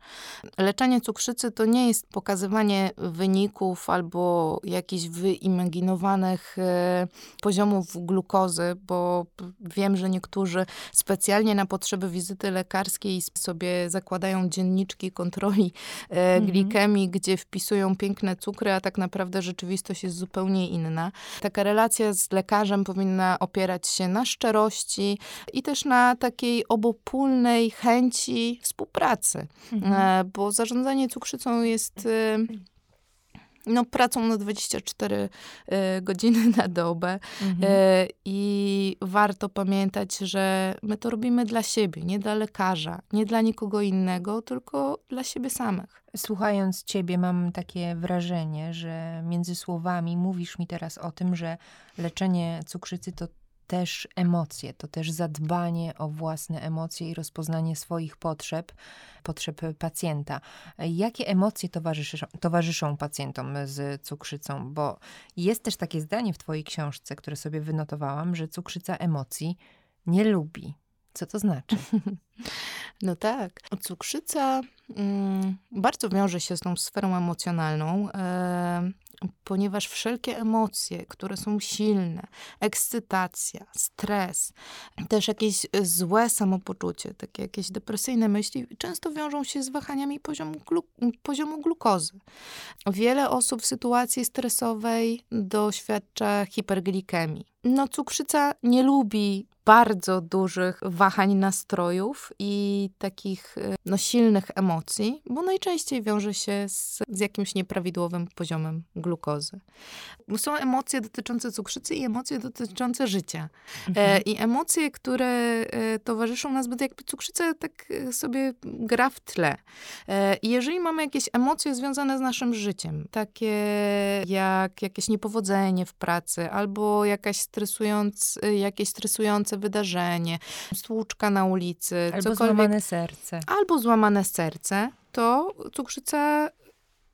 Speaker 2: Leczenie cukrzycy to nie jest pokazywanie wyników albo jakichś wyimaginowanych e, poziomów glukozy, bo wiem, że niektórzy specjalnie na potrzeby wizyty lekarskiej sobie zakładają dzienniczki kontroli e, mhm. glikemii, gdzie w wpisują piękne cukry, a tak naprawdę rzeczywistość jest zupełnie inna. Taka relacja z lekarzem powinna opierać się na szczerości i też na takiej obopólnej chęci współpracy, mhm. E, bo zarządzanie cukrzycą jest e, no, pracą na 24 y, godziny na dobę. Mhm. Y, I warto pamiętać, że my to robimy dla siebie, nie dla lekarza, nie dla nikogo innego, tylko dla siebie samych.
Speaker 1: Słuchając ciebie, mam takie wrażenie, że między słowami mówisz mi teraz o tym, że leczenie cukrzycy to też emocje, to też zadbanie o własne emocje i rozpoznanie swoich potrzeb, potrzeb pacjenta. Jakie emocje towarzyszą, towarzyszą pacjentom z cukrzycą? Bo jest też takie zdanie w Twojej książce, które sobie wynotowałam, że cukrzyca emocji nie lubi. Co to znaczy?
Speaker 2: No tak. Cukrzyca mm, bardzo wiąże się z tą sferą emocjonalną. E, ponieważ wszelkie emocje, które są silne, ekscytacja, stres, też jakieś złe samopoczucie, takie jakieś depresyjne myśli, często wiążą się z wahaniami poziomu, glu poziomu glukozy. Wiele osób w sytuacji stresowej doświadcza hiperglikemii. No, cukrzyca nie lubi bardzo dużych wahań nastrojów i takich e, no, silnych emocji, bo najczęściej wiąże się z, z jakimś nieprawidłowym poziomem glukozy. Są emocje dotyczące cukrzycy i emocje dotyczące życia. E, mhm. E, I emocje, które e, towarzyszą nas, bo jakby cukrzyca tak e, sobie gra w tle. E, jeżeli mamy jakieś emocje związane z naszym życiem, takie jak jakieś niepowodzenie w pracy albo jakaś stresujące, jakieś stresujące wydarzenie, stłuczka na ulicy,
Speaker 1: albo złamane serce.
Speaker 2: Albo złamane serce, to cukrzyca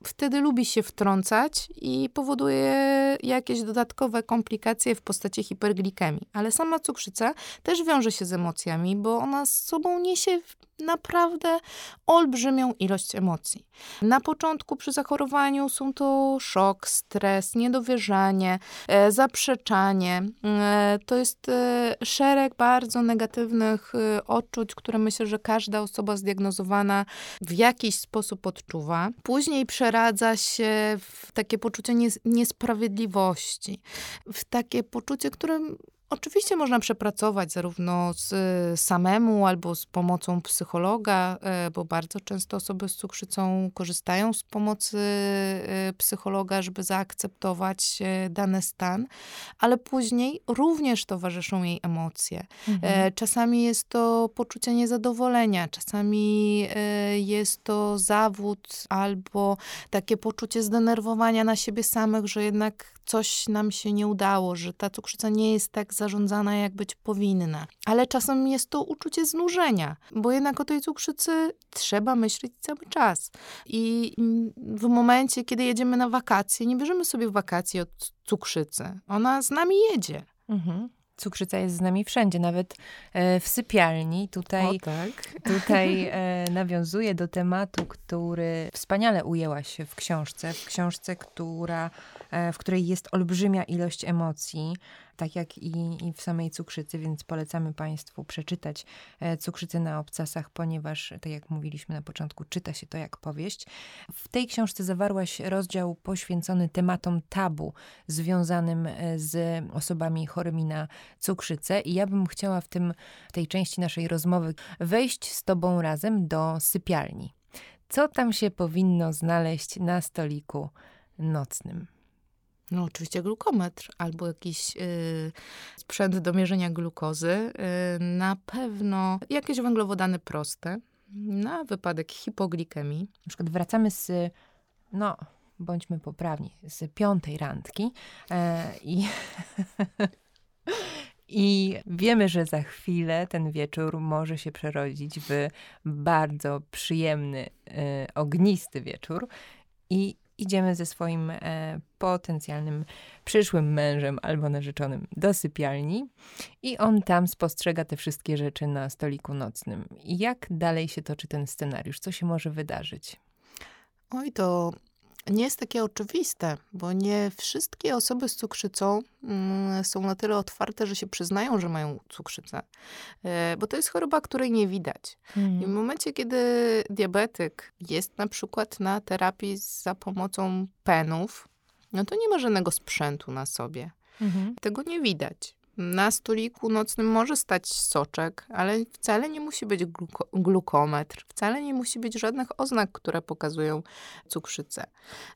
Speaker 2: wtedy lubi się wtrącać i powoduje jakieś dodatkowe komplikacje w postaci hiperglikemii. Ale sama cukrzyca też wiąże się z emocjami, bo ona z sobą niesie naprawdę olbrzymią ilość emocji. Na początku przy zachorowaniu są to szok, stres, niedowierzanie, e, zaprzeczanie. E, to jest e, szereg bardzo negatywnych odczuć, które myślę, że każda osoba zdiagnozowana w jakiś sposób odczuwa. Później przeradza się w takie poczucie nies niesprawiedliwości, w takie poczucie, które Oczywiście można przepracować zarówno z samemu albo z pomocą psychologa, e, bo bardzo często osoby z cukrzycą korzystają z pomocy e, psychologa, żeby zaakceptować e, dany stan, ale później również towarzyszą jej emocje. Mhm. Czasami jest to poczucie niezadowolenia, czasami jest to zawód albo takie poczucie zdenerwowania na siebie samych, że jednak coś nam się nie udało, że ta cukrzyca nie jest tak zarządzana, jak być powinna. Ale czasem jest to uczucie znużenia, bo jednak o tej cukrzycy trzeba myśleć cały czas. I w momencie, kiedy jedziemy na wakacje, nie bierzemy sobie wakacji od cukrzycy. Ona z nami jedzie. Mhm.
Speaker 1: Cukrzyca jest z nami wszędzie, nawet e, w sypialni. Tutaj,
Speaker 2: o, tak.
Speaker 1: tutaj e, nawiązuje do tematu, który wspaniale ujęłaś w książce. W książce, która, e, w której jest olbrzymia ilość emocji tak jak i, i w samej cukrzycy, więc polecamy Państwu przeczytać e, Cukrzycę na obcasach, ponieważ, tak jak mówiliśmy na początku, czyta się to jak powieść. W tej książce zawarłaś rozdział poświęcony tematom tabu związanym e, z osobami chorymi na cukrzycę i ja bym chciała w tym, w tej części naszej rozmowy wejść z Tobą razem do sypialni. Co tam się powinno znaleźć na stoliku nocnym?
Speaker 2: No, oczywiście glukometr albo jakiś y, sprzęt do mierzenia glukozy. Y, na pewno jakieś węglowodany proste na wypadek hipoglikemii.
Speaker 1: Na przykład wracamy z, no, bądźmy poprawni, z piątej randki e, i... I wiemy, że za chwilę ten wieczór może się przerodzić w bardzo przyjemny, e, ognisty wieczór. I idziemy ze swoim e, potencjalnym przyszłym mężem albo narzeczonym do sypialni i on tam spostrzega te wszystkie rzeczy na stoliku nocnym. Jak dalej się toczy ten scenariusz? Co się może wydarzyć?
Speaker 2: Oj, to nie jest takie oczywiste, bo nie wszystkie osoby z cukrzycą mm, są na tyle otwarte, że się przyznają, że mają cukrzycę. E, bo to jest choroba, której nie widać. Mm. I w momencie, kiedy diabetyk jest na przykład na terapii za pomocą penów, no to nie ma żadnego sprzętu na sobie. Mhm. Tego nie widać. Na stoliku nocnym może stać soczek, ale wcale nie musi być gluko glukometr, wcale nie musi być żadnych oznak, które pokazują cukrzycę.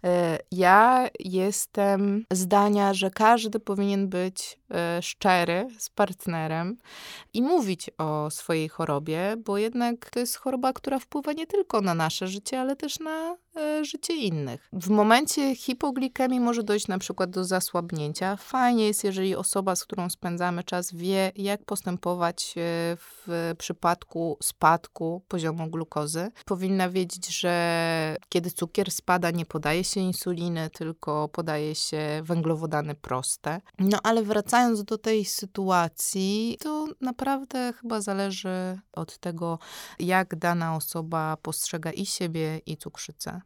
Speaker 2: E, ja jestem zdania, że każdy powinien być e, szczery z partnerem i mówić o swojej chorobie, bo jednak to jest choroba, która wpływa nie tylko na nasze życie, ale też na życie innych. W momencie hipoglikemii może dojść na przykład do zasłabnięcia. Fajnie jest, jeżeli osoba, z którą spędzamy czas, wie, jak postępować e, w przypadku spadku poziomu glukozy. Powinna wiedzieć, że kiedy cukier spada, nie podaje się insuliny, tylko podaje się węglowodany proste. No ale wracając do tej sytuacji, to naprawdę chyba zależy od tego, jak dana osoba postrzega i siebie, i cukrzycę.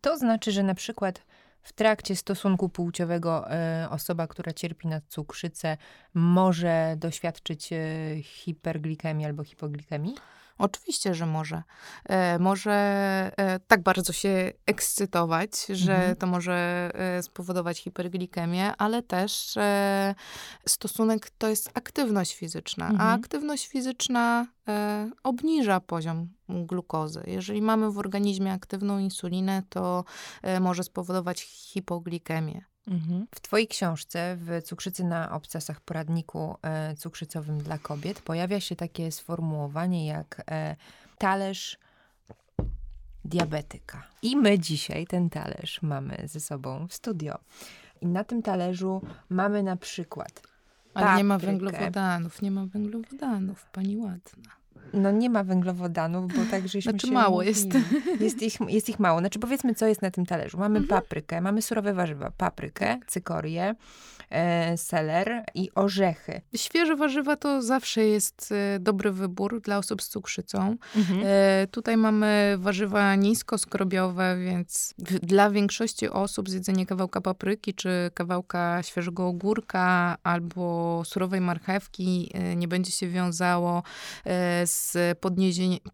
Speaker 1: To znaczy, że na przykład w trakcie stosunku płciowego e, osoba, która cierpi na cukrzycę, może doświadczyć e, hiperglikemii albo hipoglikemii?
Speaker 2: Oczywiście, że może. E, może e, tak bardzo się ekscytować, że mhm. to może e, spowodować hiperglikemię, ale też e, stosunek to jest aktywność fizyczna, mhm. a aktywność fizyczna e, obniża poziom glukozy. Jeżeli mamy w organizmie aktywną insulinę, to e, może spowodować hipoglikemię.
Speaker 1: Mhm. W Twojej książce, w Cukrzycy na obcasach poradniku e, cukrzycowym dla kobiet, pojawia się takie sformułowanie jak e, talerz diabetyka. I my dzisiaj ten talerz mamy ze sobą w studio. I na tym talerzu mamy na przykład.
Speaker 2: Ale nie ma węglowodanów, nie ma węglowodanów, pani ładna.
Speaker 1: No nie ma węglowodanów, bo tak żeśmy
Speaker 2: Znaczy
Speaker 1: się
Speaker 2: mało jest.
Speaker 1: jest. ich, jest ich mało. Znaczy powiedzmy, co jest na tym talerzu. Mamy mhm. paprykę, mamy surowe warzywa, paprykę, tak. cykorię, e, seler i orzechy.
Speaker 2: Świeże warzywa to zawsze jest e, dobry wybór dla osób z cukrzycą. Mhm. E, tutaj mamy warzywa niskoskrobiowe, więc w, dla większości osób zjedzenie kawałka papryki, czy kawałka świeżego ogórka, albo surowej marchewki e, nie będzie się wiązało e, z z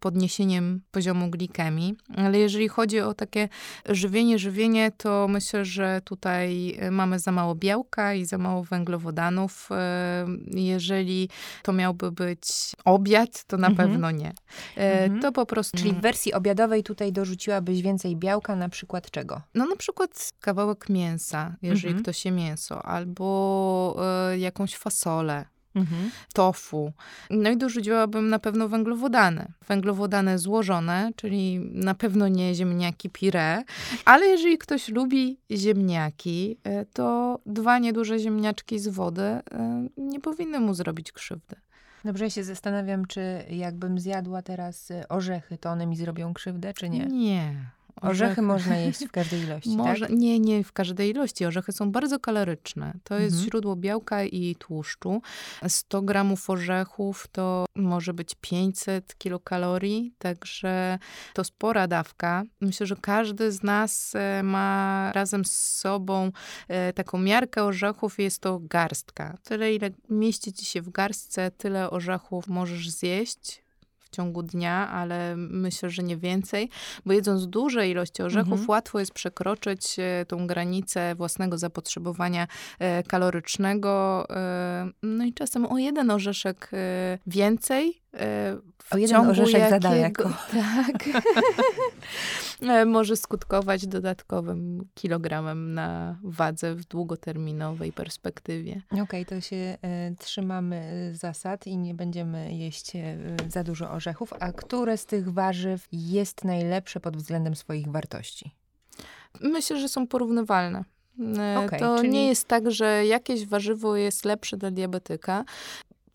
Speaker 2: podniesieniem, poziomu glikemii. Ale jeżeli chodzi o takie żywienie, żywienie, to myślę, że tutaj mamy za mało białka i za mało węglowodanów. E, jeżeli to miałby być obiad, to na mhm. pewno nie. E, mhm. To po prostu...
Speaker 1: Czyli w wersji obiadowej tutaj dorzuciłabyś więcej białka, na przykład czego?
Speaker 2: No na przykład kawałek mięsa, jeżeli mhm. ktoś je mięso, albo jakąś fasolę mhm. tofu. No i dorzuciłabym na pewno węglowodany. Węglowodany złożone, czyli na pewno nie ziemniaki pire, ale jeżeli ktoś lubi ziemniaki, e, to dwa nieduże ziemniaczki z wody e, nie powinny mu zrobić krzywdy.
Speaker 1: Dobrze, ja się zastanawiam, czy jakbym zjadła teraz e, orzechy, to one mi zrobią krzywdę, czy nie?
Speaker 2: Nie.
Speaker 1: Orzechy można jeść w każdej ilości, Może, tak?
Speaker 2: Nie, nie w każdej ilości. Orzechy są bardzo kaloryczne. To jest mhm. źródło białka i tłuszczu. 100 gramów orzechów to może być 500 kilokalorii, także to spora dawka. Myślę, że każdy z nas e, ma razem z sobą e, taką miarkę orzechów jest to garstka. Tyle, ile mieści ci się w garstce, tyle orzechów możesz zjeść w ciągu dnia, ale myślę, że nie więcej, bo jedząc duże ilości orzechów, mhm. łatwo jest przekroczyć e, tą granicę własnego zapotrzebowania e, kalorycznego. E, no i czasem o jeden orzeszek więcej
Speaker 1: o jeden orzeszek jakiego, daleko.
Speaker 2: Tak. może skutkować dodatkowym kilogramem na wadze w długoterminowej perspektywie.
Speaker 1: Okej, okay, to się y, trzymamy zasad i nie będziemy jeść y, za dużo orzechów. A które z tych warzyw jest najlepsze pod względem swoich wartości?
Speaker 2: Myślę, że są porównywalne. Okay, to czyli... nie jest tak, że jakieś warzywo jest lepsze dla diabetyka.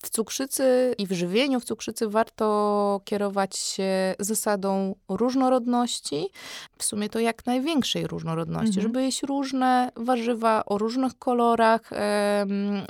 Speaker 2: W cukrzycy i w żywieniu w cukrzycy warto kierować się zasadą różnorodności, w sumie to jak największej różnorodności, mhm. żeby jeść różne warzywa o różnych kolorach.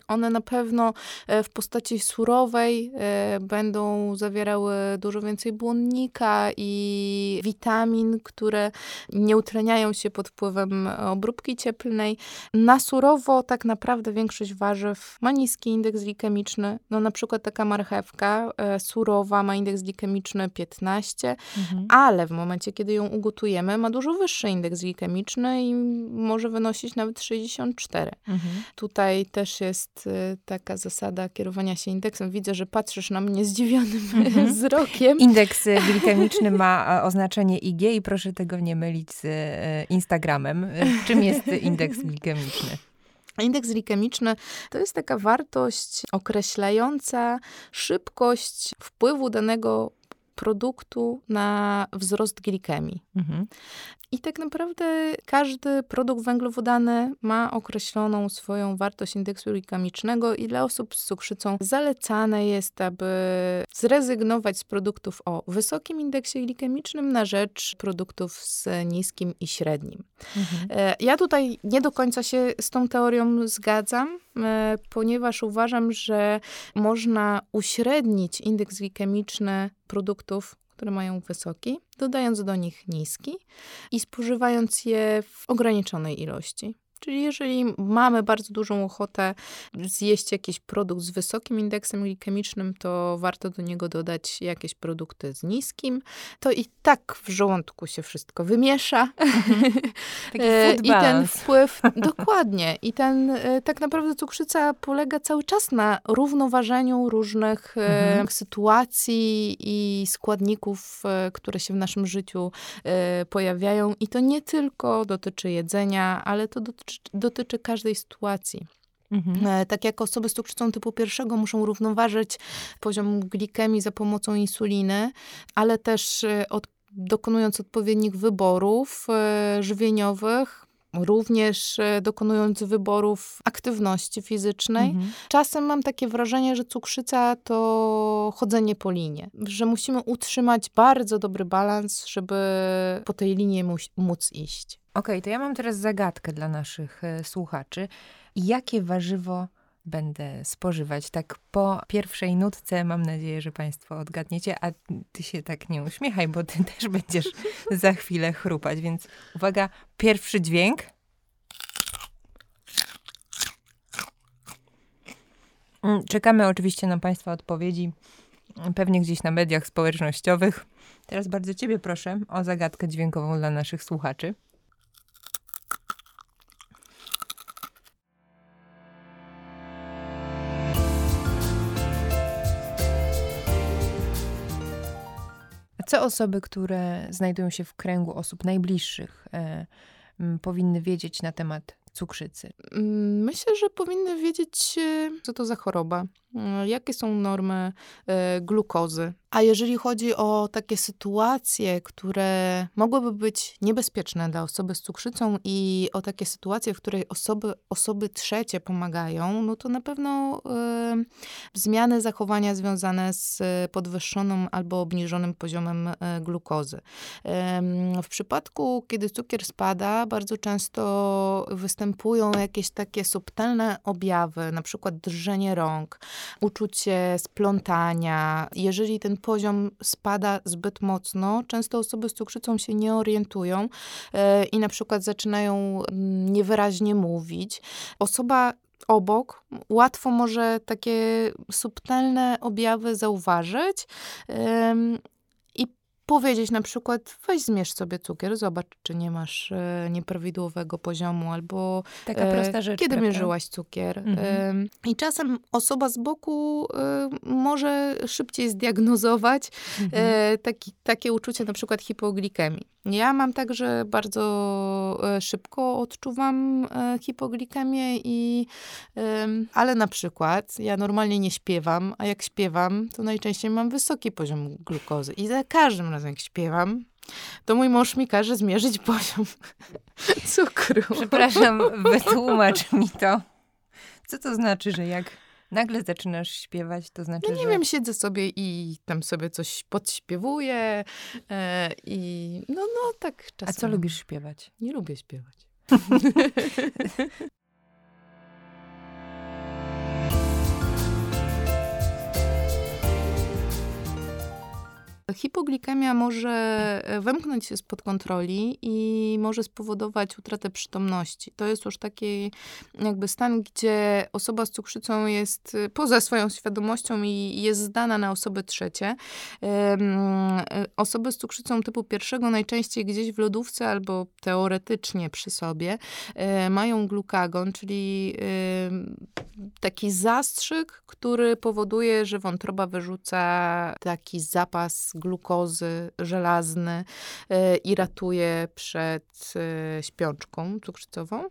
Speaker 2: One na pewno e, w postaci surowej e, będą zawierały dużo więcej błonnika i witamin, które nie utleniają się pod wpływem obróbki cieplnej. Na surowo tak naprawdę większość warzyw ma niski indeks glikemiczny. No na przykład taka marchewka e, surowa ma indeks glikemiczny 15, mhm. ale w momencie, kiedy ją ugotujemy, ma dużo wyższy indeks glikemiczny i może wynosić nawet 64. Mhm. Tutaj też jest e, taka zasada kierowania się indeksem. Widzę, że patrzysz na mnie zdziwionym mhm. wzrokiem.
Speaker 1: Indeks glikemiczny ma e, oznaczenie IG i proszę tego nie mylić z Instagramem. Czym jest indeks glikemiczny?
Speaker 2: Indeks glikemiczny to jest taka wartość określająca szybkość wpływu danego produktu na wzrost glikemii. Mhm. I tak naprawdę każdy produkt węglowodany ma określoną swoją wartość indeksu glikemicznego i dla osób z cukrzycą zalecane jest, aby zrezygnować z produktów o wysokim indeksie glikemicznym na rzecz produktów z niskim i średnim. Mhm. E, ja tutaj nie do końca się z tą teorią zgadzam, e, ponieważ uważam, że można uśrednić indeks glikemiczny produktów które mają wysoki, dodając do nich niski i spożywając je w ograniczonej ilości. Czyli jeżeli mamy bardzo dużą ochotę zjeść jakiś produkt z wysokim indeksem glikemicznym, to warto do niego dodać jakieś produkty z niskim. To i tak w żołądku się wszystko wymiesza. Mhm. I ten wpływ, dokładnie. I ten, e, tak naprawdę cukrzyca polega cały czas na równoważeniu różnych e, mhm. sytuacji i składników, e, które się w naszym życiu pojawiają. I to nie tylko dotyczy jedzenia, ale to dotyczy dotyczy każdej sytuacji. Mhm. E, tak jak osoby z cukrzycą typu pierwszego muszą równoważyć poziom glikemii za pomocą insuliny, ale też e, od, dokonując odpowiednich wyborów e, żywieniowych, również dokonując wyborów aktywności fizycznej. Mhm. Czasem mam takie wrażenie, że cukrzyca to chodzenie po linie, że musimy utrzymać bardzo dobry balans, żeby po tej linie móc iść.
Speaker 1: Okej, okay, to ja mam teraz zagadkę dla naszych e, słuchaczy. Jakie warzywo będę spożywać? Tak po pierwszej nutce mam nadzieję, że Państwo odgadniecie, a ty się tak nie uśmiechaj, bo ty też będziesz za chwilę chrupać, więc uwaga, pierwszy dźwięk. Mm, czekamy oczywiście na Państwa odpowiedzi pewnie gdzieś na mediach społecznościowych. Teraz bardzo Ciebie proszę o zagadkę dźwiękową dla naszych słuchaczy. Co osoby, które znajdują się w kręgu osób najbliższych, e, powinny wiedzieć na temat cukrzycy?
Speaker 2: Mm, Myślę, że powinny wiedzieć, co to za choroba, jakie są normy e, glukozy. A jeżeli chodzi o takie sytuacje, które mogłyby być niebezpieczne dla osoby z cukrzycą i o takie sytuacje, w której osoby, osoby trzecie pomagają, no to na pewno e, zmiany zachowania związane z podwyższonym albo obniżonym poziomem e, glukozy. Em, W przypadku, kiedy cukier spada, bardzo często występują jakieś takie subtelne objawy, na przykład drżenie rąk, uczucie splątania. Jeżeli ten poziom spada zbyt mocno, często osoby z cukrzycą się nie orientują e, i na przykład zaczynają mm, niewyraźnie mówić. Osoba obok łatwo może takie subtelne objawy zauważyć powiedzieć na przykład, weź zmierz sobie cukier, zobacz, czy nie masz e, nieprawidłowego poziomu, albo
Speaker 1: Taka
Speaker 2: e,
Speaker 1: prosta rzecz.
Speaker 2: kiedy
Speaker 1: prawda?
Speaker 2: mierzyłaś cukier.
Speaker 1: Mhm.
Speaker 2: Em, I czasem osoba z boku e, może szybciej zdiagnozować
Speaker 1: Mhm.
Speaker 2: e, taki, takie uczucie na przykład hipoglikemii. Ja mam tak, że bardzo e, szybko odczuwam e, hipoglikemię i ale na przykład ja normalnie nie śpiewam, a jak śpiewam, to najczęściej mam wysoki poziom glukozy i za każdym razem jak śpiewam, to mój mąż mi każe zmierzyć poziom cukru.
Speaker 1: Przepraszam, wytłumacz mi to. Co to znaczy, że jak nagle zaczynasz śpiewać, to znaczy,
Speaker 2: No nie
Speaker 1: że...
Speaker 2: wiem, siedzę sobie i tam sobie coś podśpiewuję e, i no, no tak
Speaker 1: A
Speaker 2: czasem.
Speaker 1: co lubisz śpiewać?
Speaker 2: Nie lubię śpiewać. Hipoglikemia może e, wymknąć się spod kontroli i może spowodować utratę przytomności. To jest już taki jakby stan, gdzie osoba z cukrzycą jest e, poza swoją świadomością i jest zdana na osoby trzecie. E, Osoby z cukrzycą typu pierwszego najczęściej gdzieś w lodówce albo teoretycznie przy sobie mają glukagon, czyli taki zastrzyk, który powoduje, że wątroba wyrzuca taki zapas glukozy żelazny e, i ratuje przed e, śpiączką cukrzycową.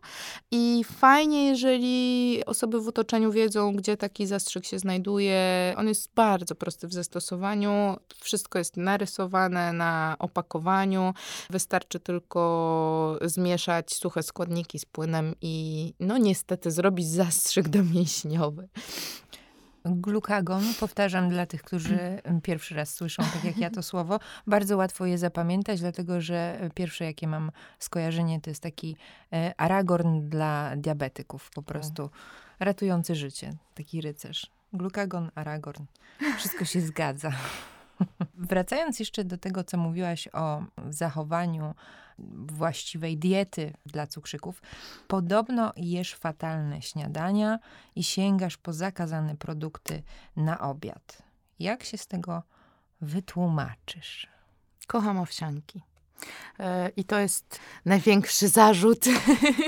Speaker 2: I fajnie, jeżeli osoby w otoczeniu wiedzą, gdzie taki zastrzyk się znajduje. On jest bardzo prosty w zastosowaniu. Wszystko jest narysowane na opakowaniu. Wystarczy tylko zmieszać suche składniki z płynem i no niestety zrobić zastrzyk domięśniowy.
Speaker 1: Glukagon, powtarzam dla tych, którzy pierwszy raz słyszą, tak jak ja to słowo, bardzo łatwo je zapamiętać, dlatego że pierwsze, jakie mam skojarzenie, to jest taki e, aragorn dla diabetyków, po prostu ratujący życie, taki rycerz. Glukagon, aragorn, wszystko się zgadza. Wracając jeszcze do tego, co mówiłaś o zachowaniu właściwej diety dla cukrzyków, podobno jesz fatalne śniadania i sięgasz po zakazane produkty na obiad. Jak się z tego wytłumaczysz?
Speaker 2: Kocham owsianki. E, I to jest największy zarzut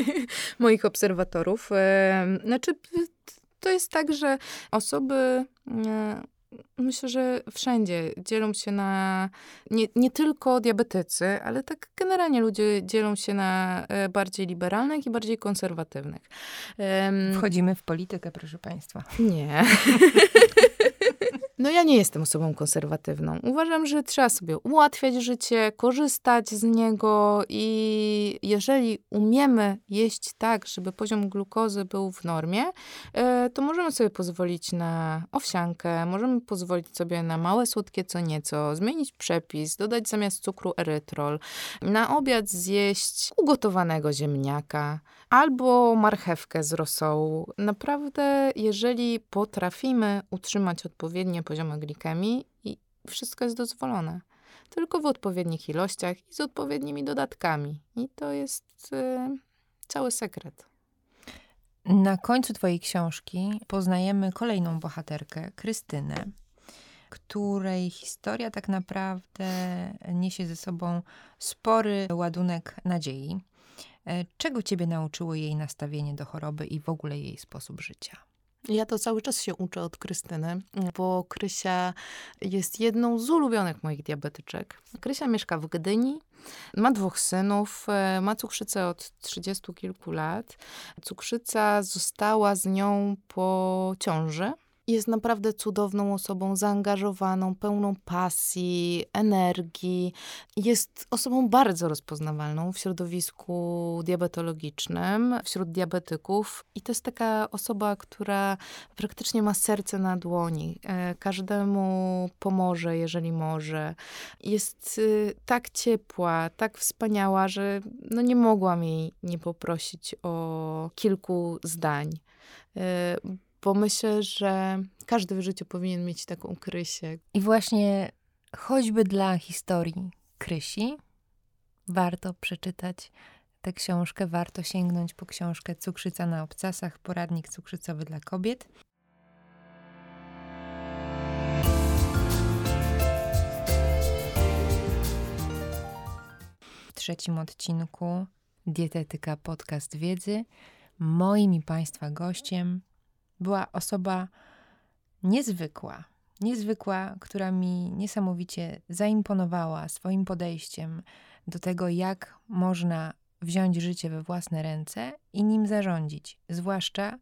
Speaker 2: moich obserwatorów. E, Znaczy, to jest tak, że osoby, e, myślę, że wszędzie dzielą się na, nie, nie tylko diabetycy, ale tak generalnie ludzie dzielą się na e, bardziej liberalnych i bardziej konserwatywnych. Em,
Speaker 1: Wchodzimy w politykę, proszę Państwa.
Speaker 2: nie. No ja nie jestem osobą konserwatywną. Uważam, że trzeba sobie ułatwiać życie, korzystać z niego i jeżeli umiemy jeść tak, żeby poziom glukozy był w normie, e, to możemy sobie pozwolić na owsiankę, możemy pozwolić sobie na małe słodkie co nieco, zmienić przepis, dodać zamiast cukru erytrol, na obiad zjeść ugotowanego ziemniaka albo marchewkę z rosołu. Naprawdę, jeżeli potrafimy utrzymać odpowiednie poziomy glikemii i wszystko jest dozwolone. Tylko w odpowiednich ilościach i z odpowiednimi dodatkami. I to jest y, cały sekret.
Speaker 1: Na końcu Twojej książki poznajemy kolejną bohaterkę, Krystynę. której historia tak naprawdę niesie ze sobą spory ładunek nadziei. E, czego ciebie nauczyło jej nastawienie do choroby i w ogóle jej sposób życia?
Speaker 2: Ja to cały czas się uczę od Krystyny, bo Krysia jest jedną z ulubionych moich diabetyczek. Krysia mieszka w Gdyni, ma dwóch synów, e, ma cukrzycę od trzydziestu kilku lat. Cukrzyca została z nią po ciąży jest naprawdę cudowną osobą, zaangażowaną, pełną pasji, energii. Jest osobą bardzo rozpoznawalną w środowisku diabetologicznym, wśród diabetyków. I to jest taka osoba, która praktycznie ma serce na dłoni. E, każdemu pomoże, jeżeli może. Jest y, tak ciepła, tak wspaniała, że no nie mogłam jej nie poprosić o kilku zdań e, bo myślę, że każdy w życiu powinien mieć taką Krysię.
Speaker 1: I właśnie choćby dla historii Krysi warto przeczytać tę książkę, warto sięgnąć po książkę Cukrzyca na obcasach, poradnik cukrzycowy dla kobiet. W trzecim odcinku Dietetyka Podcast Wiedzy moim i Państwa gościem była osoba niezwykła, niezwykła, która mi niesamowicie zaimponowała swoim podejściem do tego, jak można wziąć życie we własne ręce i nim zarządzić, zwłaszcza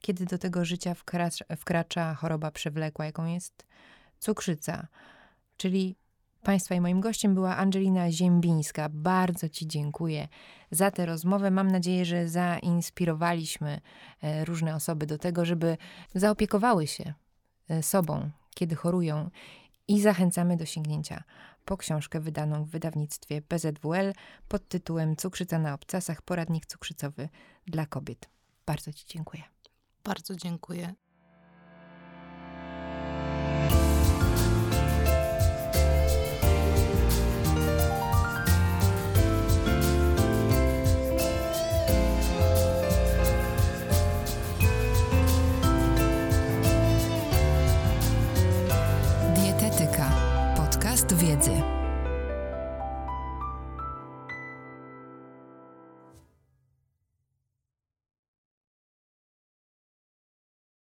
Speaker 1: kiedy do tego życia wkracza, wkracza choroba przewlekła, jaką jest cukrzyca. Czyli Państwa i moim gościem była Angelina Ziembińska. Bardzo Ci dziękuję za tę rozmowę. Mam nadzieję, że zainspirowaliśmy e, różne osoby do tego, żeby zaopiekowały się e, sobą, kiedy chorują i zachęcamy do sięgnięcia po książkę wydaną w wydawnictwie PZWL pod tytułem Cukrzyca na obcasach poradnik cukrzycowy dla kobiet. Bardzo Ci dziękuję.
Speaker 2: Bardzo dziękuję.